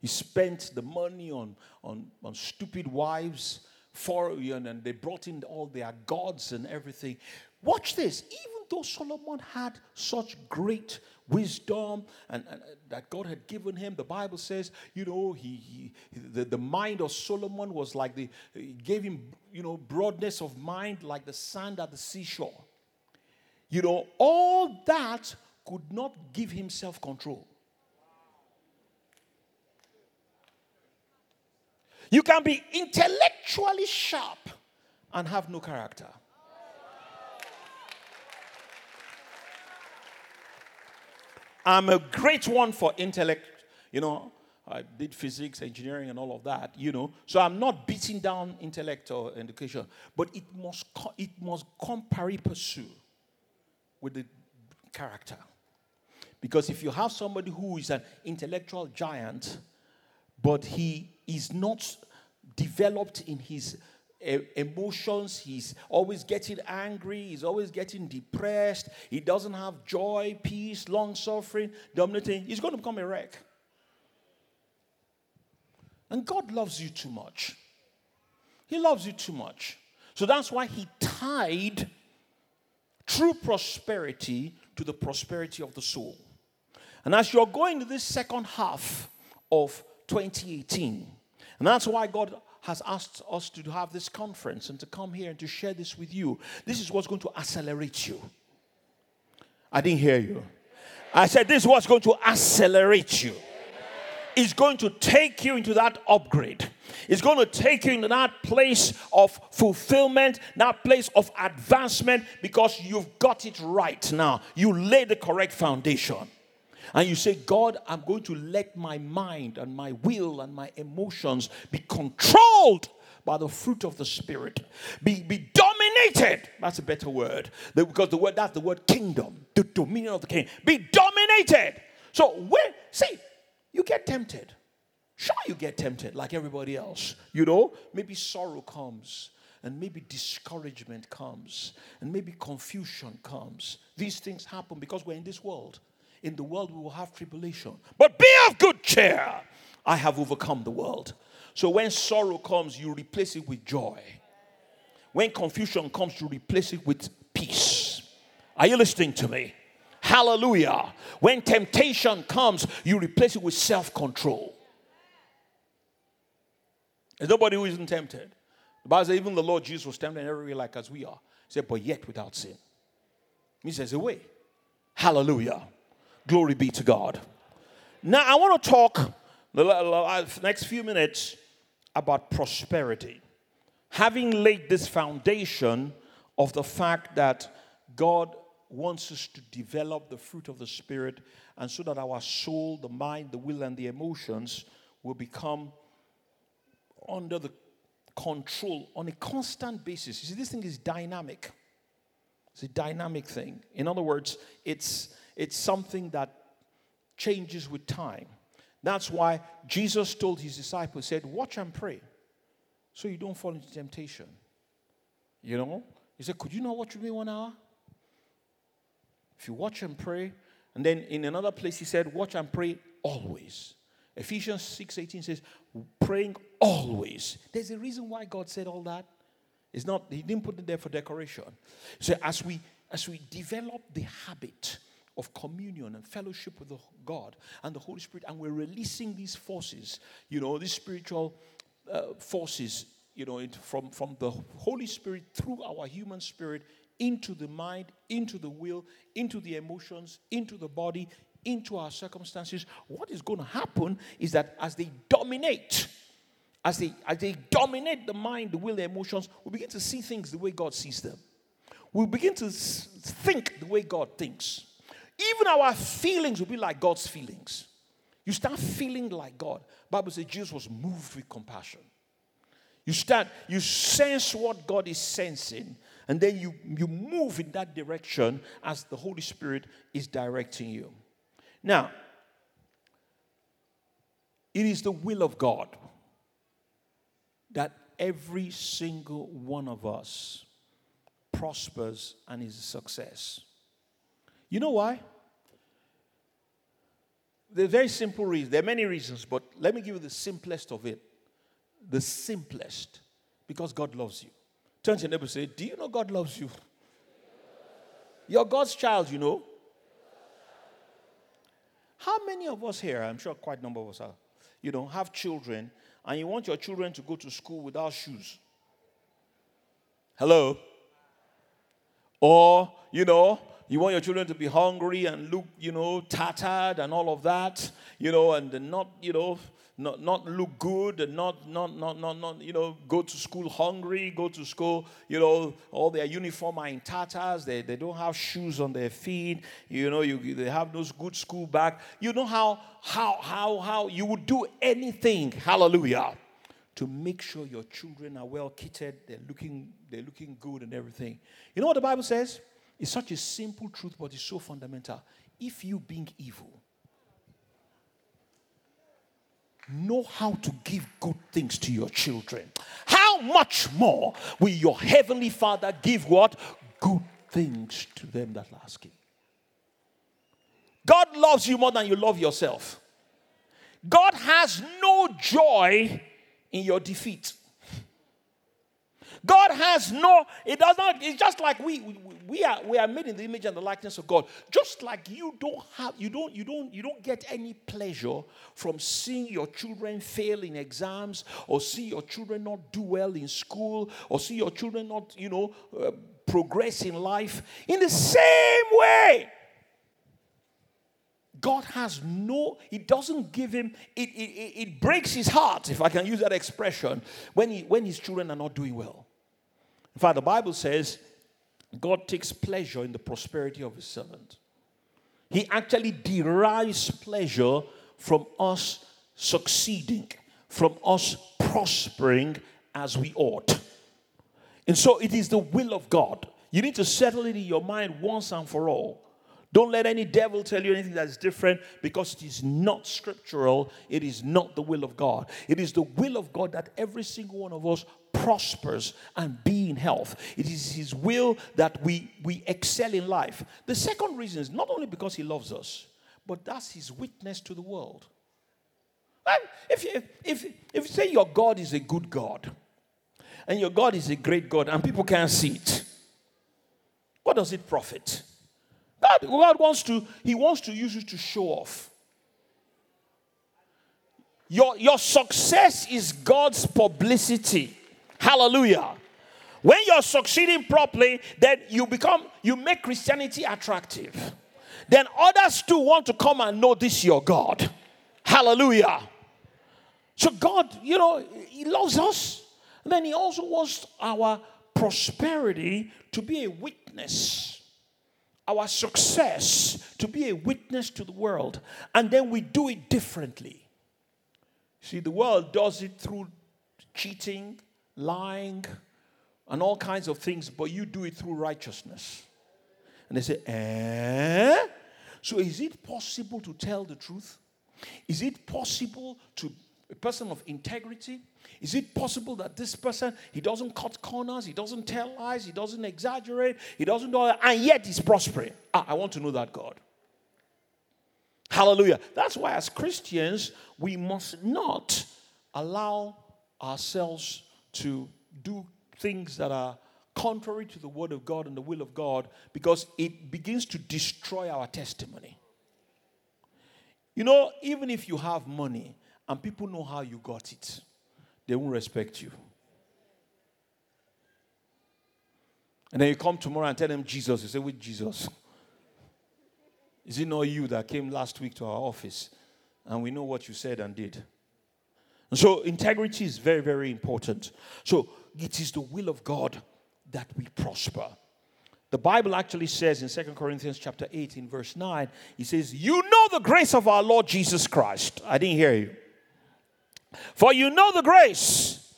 He spent the money on, on, on stupid wives, for, you, and they brought in all their gods and everything. Watch this. Even though Solomon had such great wisdom and, and, uh, that God had given him, the Bible says, you know, he, he the, the mind of Solomon was like the, he gave him, you know, broadness of mind like the sand at the seashore. You know, all that could not give him self control. You can be intellectually sharp and have no character. I'm a great one for intellect. You know, I did physics, engineering, and all of that. You know, so I'm not beating down intellect or education, but it must it must come pari passu with the character. Because if you have somebody who is an intellectual giant, but he is not developed in his emotions. He's always getting angry. He's always getting depressed. He doesn't have joy, peace, long suffering, dominating. He's going to become a wreck. And God loves you too much. He loves you too much. So that's why He tied true prosperity to the prosperity of the soul. And as you're going to this second half of 2018, and that's why God has asked us to have this conference and to come here and to share this with you. This is what's going to accelerate you. I didn't hear you. I said, This is what's going to accelerate you. It's going to take you into that upgrade. It's going to take you into that place of fulfillment, that place of advancement, because you've got it right now. You lay the correct foundation. And you say, God, I'm going to let my mind and my will and my emotions be controlled by the fruit of the Spirit. Be, be dominated. That's a better word. Because the word that's the word kingdom, the dominion of the king. Be dominated. So when see, you get tempted. Sure, you get tempted like everybody else. You know, maybe sorrow comes, and maybe discouragement comes, and maybe confusion comes. These things happen because we're in this world. In the world, we will have tribulation. But be of good cheer. I have overcome the world. So when sorrow comes, you replace it with joy. When confusion comes, you replace it with peace. Are you listening to me? Hallelujah. When temptation comes, you replace it with self control. There's nobody who isn't tempted. The Bible says even the Lord Jesus was tempted in every way like as we are. He said, but yet without sin. He says, away. Hallelujah. Glory be to God. Now, I want to talk the next few minutes about prosperity. Having laid this foundation of the fact that God wants us to develop the fruit of the Spirit, and so that our soul, the mind, the will, and the emotions will become under the control on a constant basis. You see, this thing is dynamic. It's a dynamic thing. In other words, it's it's something that changes with time. That's why Jesus told his disciples, said, Watch and pray so you don't fall into temptation. You know? He said, Could you not watch with me one hour? If you watch and pray, and then in another place he said, Watch and pray always. Ephesians 6 18 says, praying always. There's a reason why God said all that. It's not, He didn't put it there for decoration. So as we as we develop the habit of communion and fellowship with God and the Holy Spirit, and we're releasing these forces, you know, these spiritual uh, forces, you know, from, from the Holy Spirit through our human spirit into the mind, into the will, into the emotions, into the body, into our circumstances. What is going to happen is that as they dominate, as they, as they dominate the mind, the will, the emotions, we begin to see things the way God sees them. We begin to think the way God thinks. Even our feelings will be like God's feelings. You start feeling like God. Bible says Jesus was moved with compassion. You start, you sense what God is sensing, and then you, you move in that direction as the Holy Spirit is directing you. Now, it is the will of God that every single one of us prospers and is a success. You know why? There's very simple reasons. There are many reasons, but let me give you the simplest of it. The simplest. Because God loves you. Turn to your neighbor and say, Do you know God loves you? You're God's child, you know. How many of us here, I'm sure quite a number of us are, you know, have children and you want your children to go to school without shoes? Hello? Or, you know, you want your children to be hungry and look, you know, tattered and all of that, you know, and not, you know, not, not look good and not, not, not, not, not, you know, go to school hungry, go to school, you know, all their uniform are in tatters, they, they don't have shoes on their feet, you know, you, they have those good school bag. You know how, how, how, how you would do anything, hallelujah, to make sure your children are well kitted, they're looking, they're looking good and everything. You know what the Bible says? It's such a simple truth, but it's so fundamental. If you, being evil, know how to give good things to your children, how much more will your heavenly Father give what? Good things to them that ask Him. God loves you more than you love yourself. God has no joy in your defeat. God has no, it does not, it's just like we, we, are we are made in the image and the likeness of God. Just like you don't have, you don't, you don't, you don't get any pleasure from seeing your children fail in exams or see your children not do well in school or see your children not, you know, uh, progress in life. In the same way, God has no, it doesn't give him, it, it, it breaks his heart, if I can use that expression, when, he, when his children are not doing well. In fact, the Bible says God takes pleasure in the prosperity of his servant. He actually derives pleasure from us succeeding, from us prospering as we ought. And so it is the will of God. You need to settle it in your mind once and for all don't let any devil tell you anything that is different because it is not scriptural. It is not the will of God. It is the will of God that every single one of us prospers and be in health. It is His will that we, we excel in life. The second reason is not only because He loves us, but that's His witness to the world. If you, if, if you say your God is a good God and your God is a great God and people can't see it, what does it profit? God, God wants to, He wants to use you to show off. Your, your success is God's publicity. Hallelujah. When you're succeeding properly, then you become, you make Christianity attractive. Then others too want to come and know this your God. Hallelujah. So God, you know, He loves us. And then He also wants our prosperity to be a witness our success to be a witness to the world, and then we do it differently. See, the world does it through cheating, lying, and all kinds of things, but you do it through righteousness. And they say, eh? So is it possible to tell the truth? Is it possible to a person of integrity? Is it possible that this person, he doesn't cut corners, he doesn't tell lies, he doesn't exaggerate, he doesn't do that, and yet he's prospering? Ah, I want to know that God. Hallelujah. That's why, as Christians, we must not allow ourselves to do things that are contrary to the word of God and the will of God because it begins to destroy our testimony. You know, even if you have money and people know how you got it, they won't respect you. And then you come tomorrow and tell them Jesus. You say, With Jesus. Is it not you that came last week to our office and we know what you said and did? So integrity is very, very important. So it is the will of God that we prosper. The Bible actually says in Second Corinthians chapter 18, verse 9, he says, You know the grace of our Lord Jesus Christ. I didn't hear you. For you know the grace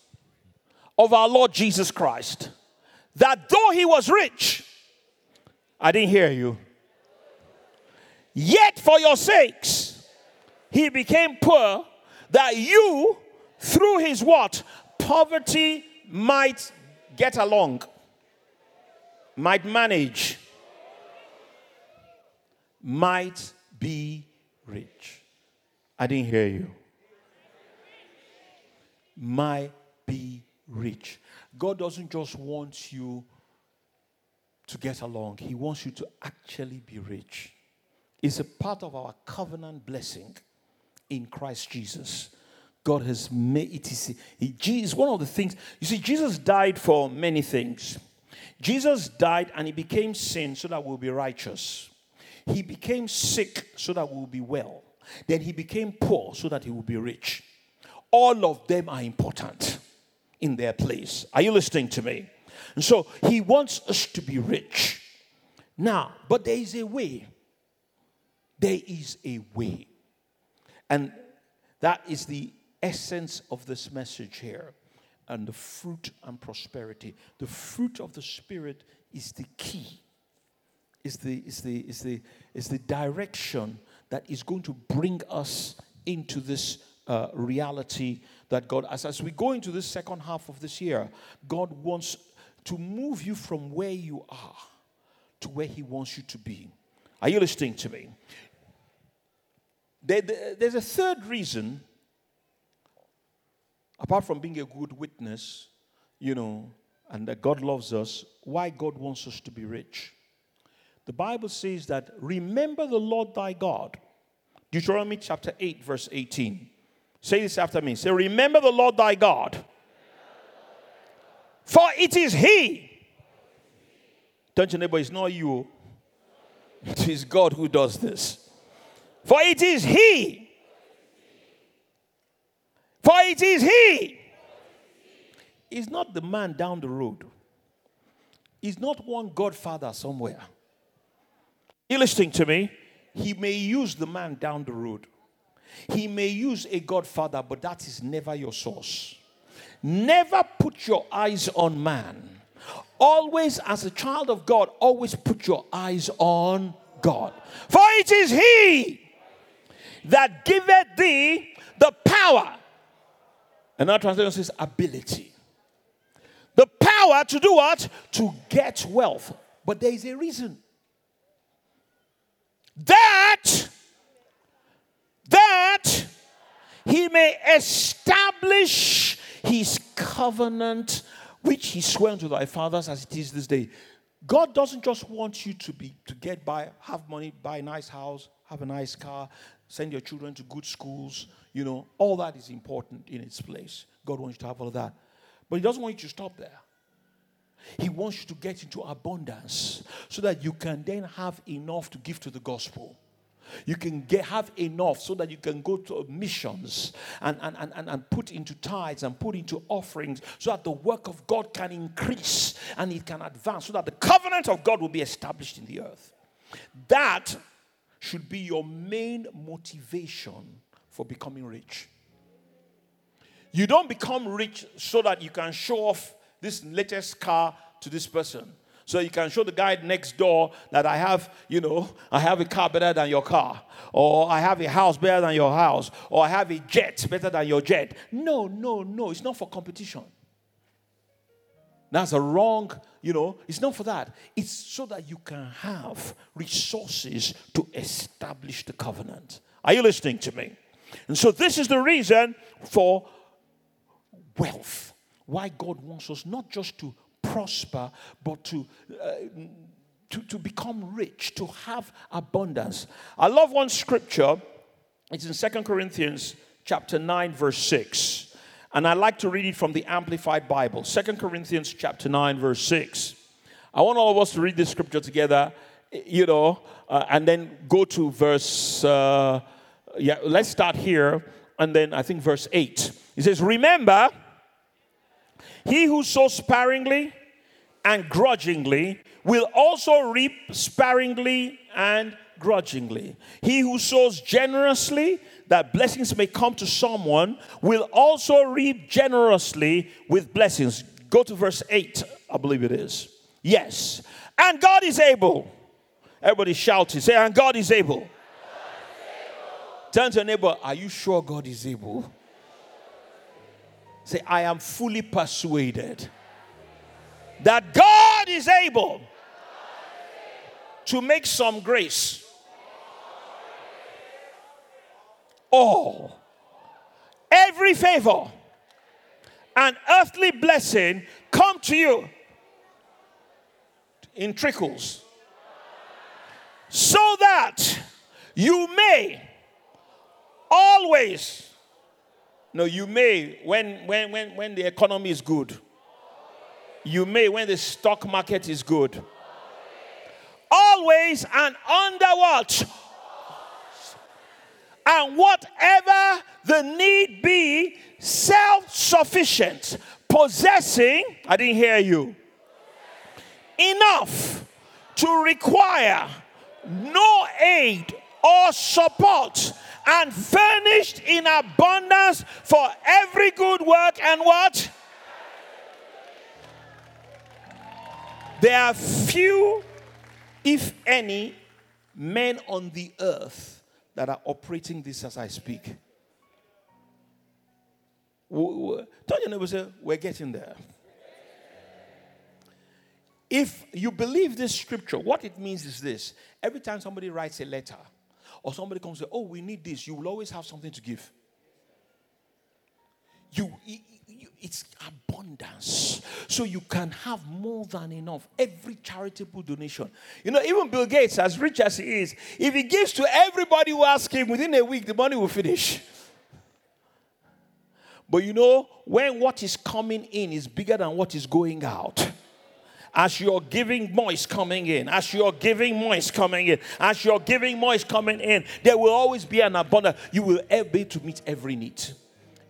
of our Lord Jesus Christ, that though he was rich, I didn't hear you, yet for your sakes he became poor, that you, through his what? Poverty might get along, might manage, might be rich. I didn't hear you might be rich. God doesn't just want you to get along, He wants you to actually be rich. It's a part of our covenant blessing in Christ Jesus. God has made it is is one of the things you see Jesus died for many things. Jesus died and he became sin so that we'll be righteous. He became sick so that we'll be well. Then he became poor so that he will be rich all of them are important in their place. Are you listening to me? And so he wants us to be rich. Now, but there is a way. There is a way. And that is the essence of this message here. And the fruit and prosperity. The fruit of the Spirit is the key, is the, is the, is the, is the direction that is going to bring us into this uh, reality that God, as, as we go into this second half of this year, God wants to move you from where you are to where He wants you to be. Are you listening to me? there's a third reason, apart from being a good witness, you know, and that God loves us, why God wants us to be rich. The Bible says that remember the Lord thy God. Deuteronomy chapter 8, verse 18. Say this after me. Say, remember the Lord thy God. For it is He. Don't your neighbor, it's not you. It is God who does this. For it is He. For it is He. He's not the man down the road. He's not one godfather somewhere. You listening to me? He may use the man down the road. He may use a godfather, but that is never your source. Never put your eyes on man. Always, as a child of God, always put your eyes on God. For it is He that giveth thee the power. And our translation says ability. The power to do what? To get wealth. But there is a reason. That, that he may establish his covenant which he swore unto thy fathers as it is this day. God doesn't just want you to be to get by, have money, buy a nice house, have a nice car, send your children to good schools. You know, all that is important in its place. God wants you to have all of that. But He doesn't want you to stop there. He wants you to get into abundance so that you can then have enough to give to the gospel. You can get, have enough so that you can go to missions and, and, and, and put into tithes and put into offerings so that the work of God can increase and it can advance so that the covenant of God will be established in the earth. That should be your main motivation for becoming rich. You don't become rich so that you can show off this latest car to this person. So you can show the guy next door that I have, you know, I have a car better than your car, or I have a house better than your house, or I have a jet better than your jet. No, no, no. It's not for competition. That's a wrong, you know, it's not for that. It's so that you can have resources to establish the covenant. Are you listening to me? And so this is the reason for wealth. Why God wants us not just to prosper, but to, uh, to, to become rich, to have abundance. I love one scripture. It's in Second Corinthians chapter 9, verse 6. And I like to read it from the Amplified Bible. Second Corinthians chapter 9, verse 6. I want all of us to read this scripture together, you know, uh, and then go to verse, uh, yeah, let's start here, and then I think verse 8. It says, Remember, he who sows sparingly and grudgingly will also reap sparingly and grudgingly. He who sows generously that blessings may come to someone will also reap generously with blessings. Go to verse 8, I believe it is. Yes. And God is able. Everybody shout it. Say, and God is able. God is able. Turn to your neighbor, are you sure God is able? Say, I am fully persuaded that God is able to make some grace. All, every favor and earthly blessing come to you in trickles so that you may always no you may when when when when the economy is good you may when the stock market is good. Always and under what? And whatever the need be, self sufficient, possessing, I didn't hear you, enough to require no aid or support and furnished in abundance for every good work and what? There are few, if any, men on the earth that are operating this as I speak. Don't you know, say, we're getting there. If you believe this scripture, what it means is this every time somebody writes a letter, or somebody comes and Oh, we need this, you will always have something to give. You, it's abundance. So you can have more than enough. Every charitable donation. You know, even Bill Gates, as rich as he is, if he gives to everybody who asks him within a week, the money will finish. But you know, when what is coming in is bigger than what is going out, as you're giving, more is coming in. As you're giving, more is coming in. As you're giving, more is coming in. There will always be an abundance. You will be able to meet every need.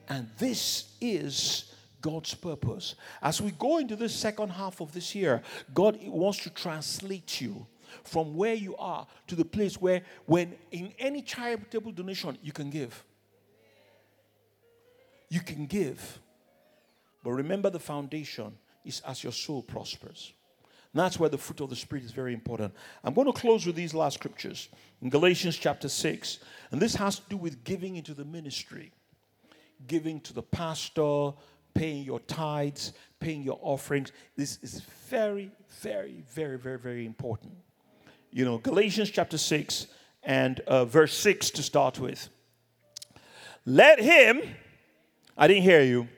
And this is God's purpose. As we go into the second half of this year, God wants to translate you from where you are to the place where, when in any charitable donation, you can give. You can give. But remember, the foundation is as your soul prospers. And that's where the fruit of the Spirit is very important. I'm going to close with these last scriptures in Galatians chapter 6. And this has to do with giving into the ministry giving to the pastor, paying your tithes, paying your offerings. This is very, very, very, very, very important. You know, Galatians chapter 6 and uh, verse 6 to start with. Let him, I didn't hear you,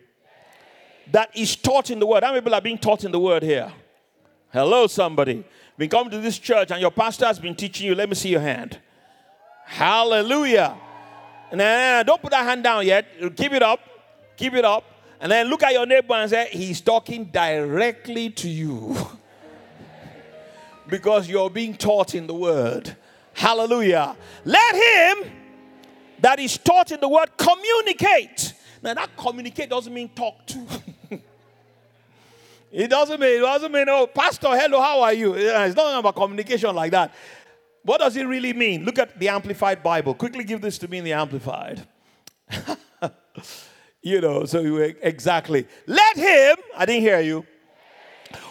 that is taught in the word. How many people are being taught in the word here? Hello, somebody. Been coming to this church and your pastor has been teaching you. Let me see your hand. Hallelujah. Nah, don't put that hand down yet. Keep it up. Keep it up. And then look at your neighbor and say, He's talking directly to you. because you're being taught in the word. Hallelujah. Let him that is taught in the word communicate. Now, that communicate doesn't mean talk to. it doesn't mean, it doesn't mean, oh, Pastor, hello, how are you? It's not about communication like that. What does it really mean? Look at the Amplified Bible. Quickly give this to me in the Amplified. you know, so you exactly. Let him, I didn't hear you,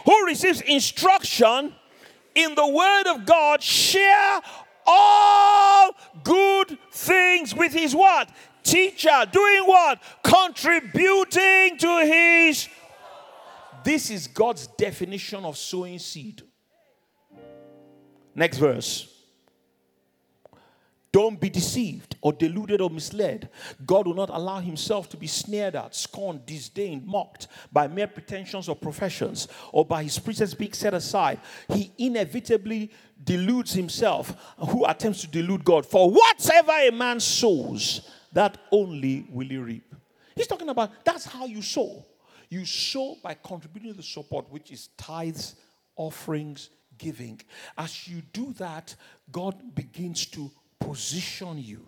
who receives instruction in the word of God share all good things with his what? Teacher. Doing what? Contributing to his. This is God's definition of sowing seed. Next verse. Don't be deceived or deluded or misled. God will not allow himself to be sneered at, scorned, disdained, mocked by mere pretensions or professions or by his presence being set aside. He inevitably deludes himself who attempts to delude God. For whatever a man sows, that only will he reap. He's talking about that's how you sow. You sow by contributing to the support, which is tithes, offerings, giving. As you do that, God begins to position you.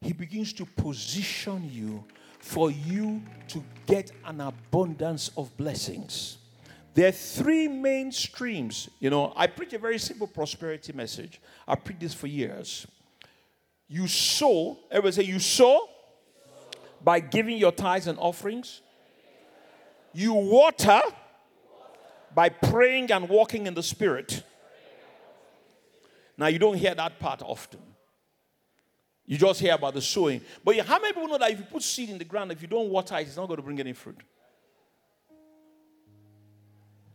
He begins to position you for you to get an abundance of blessings. There are three main streams. You know, I preach a very simple prosperity message. I preach this for years. You sow, everybody say, you sow by giving your tithes and offerings. You water by praying and walking in the Spirit. Now, you don't hear that part often. You just hear about the sowing. But how many people know that if you put seed in the ground, if you don't water it, it's not going to bring any fruit?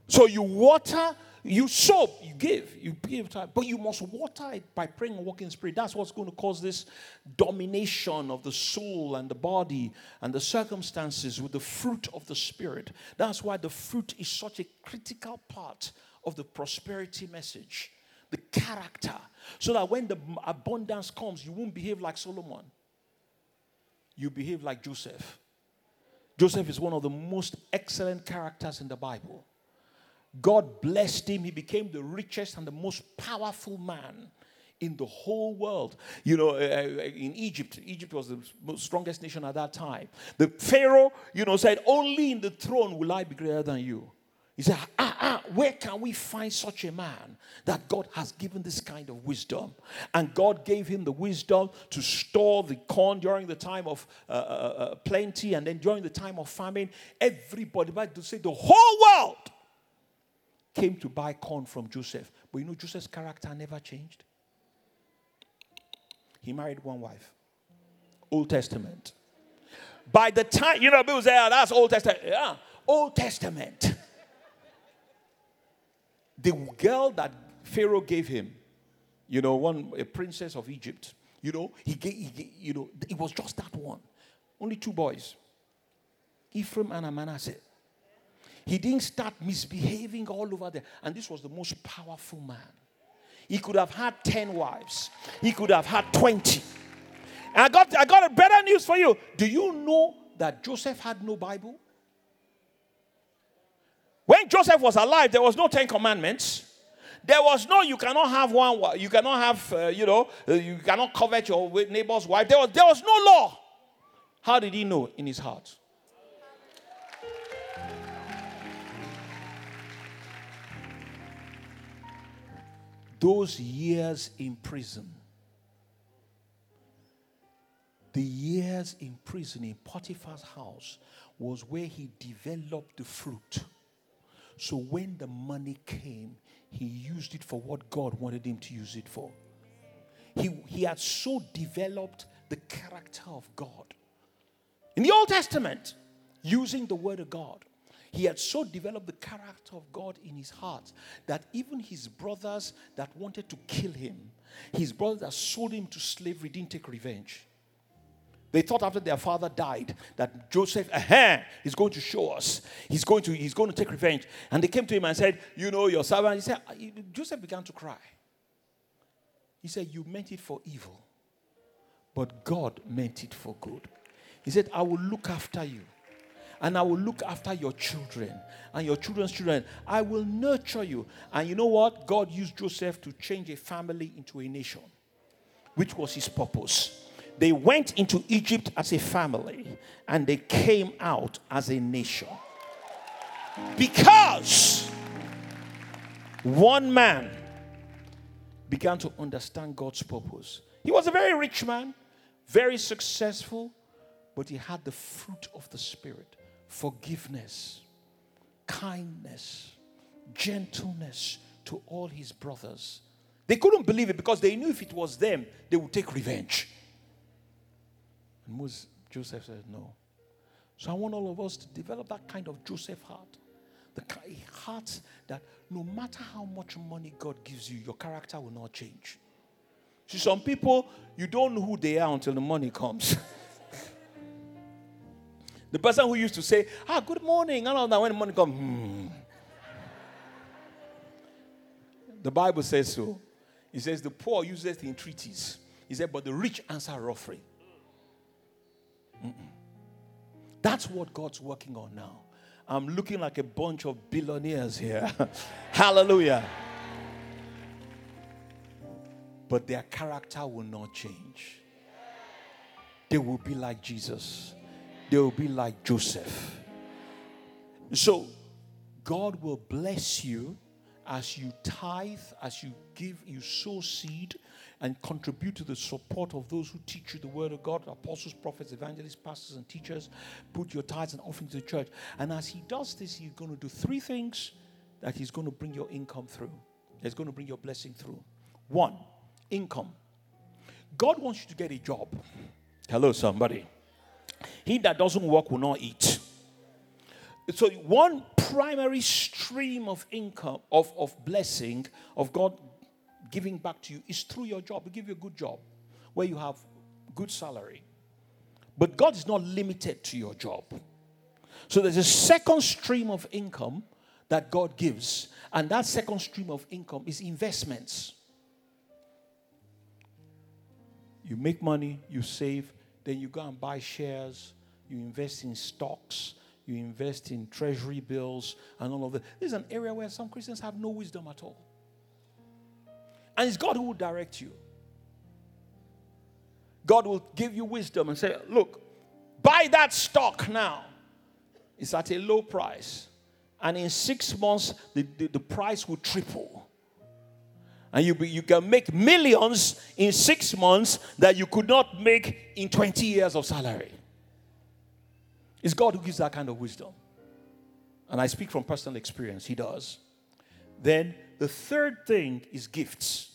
So you water, you sow, you give, you give time, but you must water it by praying and walking in spirit. That's what's going to cause this domination of the soul and the body and the circumstances with the fruit of the spirit. That's why the fruit is such a critical part of the prosperity message the character, so that when the abundance comes, you won't behave like Solomon. You behave like Joseph. Joseph is one of the most excellent characters in the Bible. God blessed him. He became the richest and the most powerful man in the whole world. You know, uh, uh in Egypt, Egypt was the strongest nation at that time. The Pharaoh, you know, said, Only in the throne will I be greater than you. He said, ah, ah, where can we find such a man that God has given this kind of wisdom? And God gave him the wisdom to store the corn during the time of uh, uh, uh plenty and then during the time of famine. Everybody, but to say the whole world came to buy corn from Joseph. But you know, Joseph's character never changed. He married one wife. Old Testament. By the time, you know, people say, oh, that's Old Testament. Yeah, Old Testament the girl that Pharaoh gave him You know, one a princess of Egypt. You know, he gave, he gave, you know, it was just that one. Only two boys, Ephraim and Manasseh. He didn't start misbehaving all over there. And this was the most powerful man. He could have had 10 wives, he could have had 20. And I got, I got a better news for you. Do you know that Joseph had no Bible? When Joseph was alive, there was no Ten Commandments. There was no, you cannot have one, you cannot have, uh, you know, uh, you cannot covet your neighbor's wife. There was, there was no law. How did he know? In his heart. Those years in prison, the years in prison in Potiphar's house was where he developed the fruit. So when the money came, he used it for what God wanted him to use it for. He, he had so developed the character of God. In the Old Testament, using the Word of God, he had so developed the character of God in his heart that even his brothers that wanted to kill him, his brothers that sold him to slavery, didn't take revenge. They thought after their father died that Joseph, aha, he's going to show us. He's going to, he's going to take revenge. And they came to him and said, You know, your servant. He said, Joseph began to cry. He said, You meant it for evil, but God meant it for good. He said, I will look after you and I will look after your children and your children's children. I will nurture you. And you know what? God used Joseph to change a family into a nation, which was his purpose. They went into Egypt as a family and they came out as a nation. Because one man began to understand God's purpose. He was a very rich man, very successful, but he had the fruit of the Spirit forgiveness, kindness, gentleness to all his brothers. They couldn't believe it because they knew if it was them, they would take revenge. And Moses, Joseph said, No. So I want all of us to develop that kind of Joseph heart. The heart that no matter how much money God gives you, your character will not change. See, some people, you don't know who they are until the money comes. the person who used to say, Ah, good morning, and all that, when the money comes, hmm. The Bible says so. It says, The poor uses the entreaties. He said, But the rich answer offering. Mm-mm. That's what God's working on now. I'm looking like a bunch of billionaires here. Hallelujah. But their character will not change. They will be like Jesus, they will be like Joseph. So, God will bless you as you tithe, as you give, you sow seed, and contribute to the support of those who teach you the word of God apostles, prophets, evangelists, pastors, and teachers. Put your tithes and offerings to the church. And as he does this, he's going to do three things that he's going to bring your income through. He's going to bring your blessing through. One, income. God wants you to get a job. Hello, somebody. He that doesn't work will not eat. So, one primary stream of income, of, of blessing, of God giving back to you is through your job. We give you a good job where you have good salary. But God is not limited to your job. So there's a second stream of income that God gives, and that second stream of income is investments. You make money, you save, then you go and buy shares, you invest in stocks, you invest in treasury bills, and all of that. This is an area where some Christians have no wisdom at all. And it's God who will direct you. God will give you wisdom and say, Look, buy that stock now. It's at a low price. And in six months, the, the, the price will triple. And you, you can make millions in six months that you could not make in 20 years of salary. It's God who gives that kind of wisdom. And I speak from personal experience, He does. Then the third thing is gifts.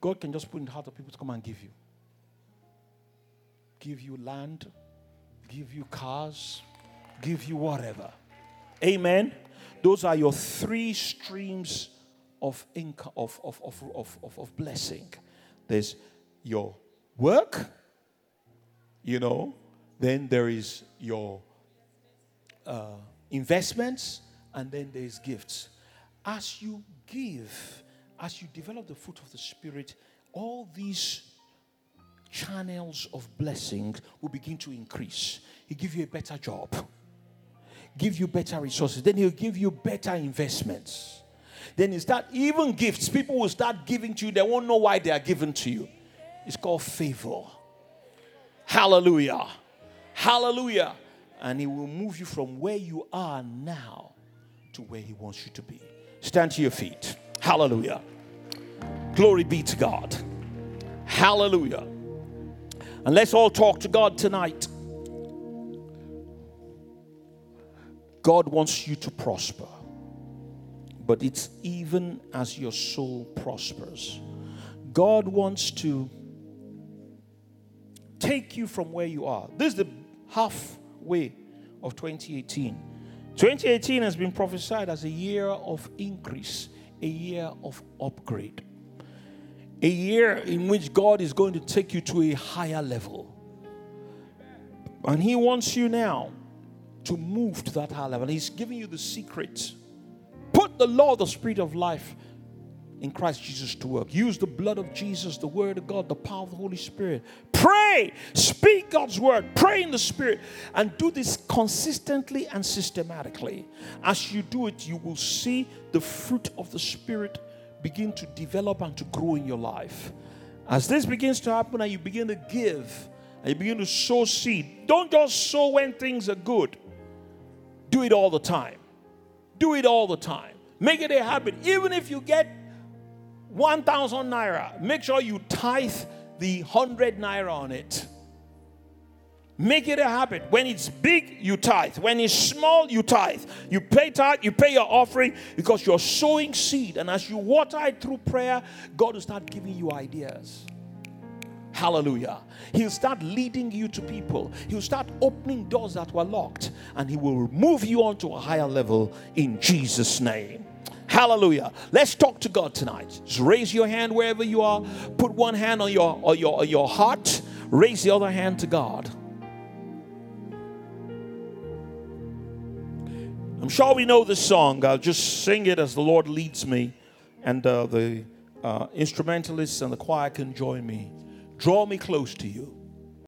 God can just put in the heart of people to come and give you. Give you land, give you cars, give you whatever. Amen. Those are your three streams of income of, of, of, of, of, blessing. There's your work, you know, then there is your uh, investments, and then there's gifts. As you give, as you develop the fruit of the Spirit, all these channels of blessing will begin to increase. He'll give you a better job, give you better resources, then he'll give you better investments. Then is that even gifts, people will start giving to you, they won't know why they are given to you. It's called favor. Hallelujah. Hallelujah. And he will move you from where you are now to where he wants you to be. Stand to your feet. Hallelujah. Glory be to God. Hallelujah. And let's all talk to God tonight. God wants you to prosper. But it's even as your soul prospers. God wants to take you from where you are. This is the halfway of 2018. 2018 has been prophesied as a year of increase, a year of upgrade a year in which God is going to take you to a higher level. And He wants you now to move to that higher level. He's giving you the secret. Put the law, the spirit of life in Christ Jesus to work. Use the blood of Jesus, the word of God, the power of the Holy Spirit. Pray, speak God's word, pray in the spirit, and do this consistently and systematically. As you do it, you will see the fruit of the spirit begin to develop and to grow in your life. As this begins to happen and you begin to give and you begin to sow seed, don't just sow when things are good. Do it all the time. Do it all the time. Make it a habit. Even if you get 1,000 naira, make sure you tithe the 100 naira on it. Make it a habit. When it's big, you tithe. When it's small, you tithe. You pay tithe, you pay your offering because you're sowing seed. And as you water it through prayer, God will start giving you ideas. Hallelujah. He'll start leading you to people. He'll start opening doors that were locked. And He will move you on to a higher level in Jesus' name. Hallelujah. Let's talk to God tonight. Just raise your hand wherever you are. Put one hand on your, on your, on your heart. Raise the other hand to God. I'm sure we know this song. I'll just sing it as the Lord leads me, and uh, the uh, instrumentalists and the choir can join me. Draw me close to you.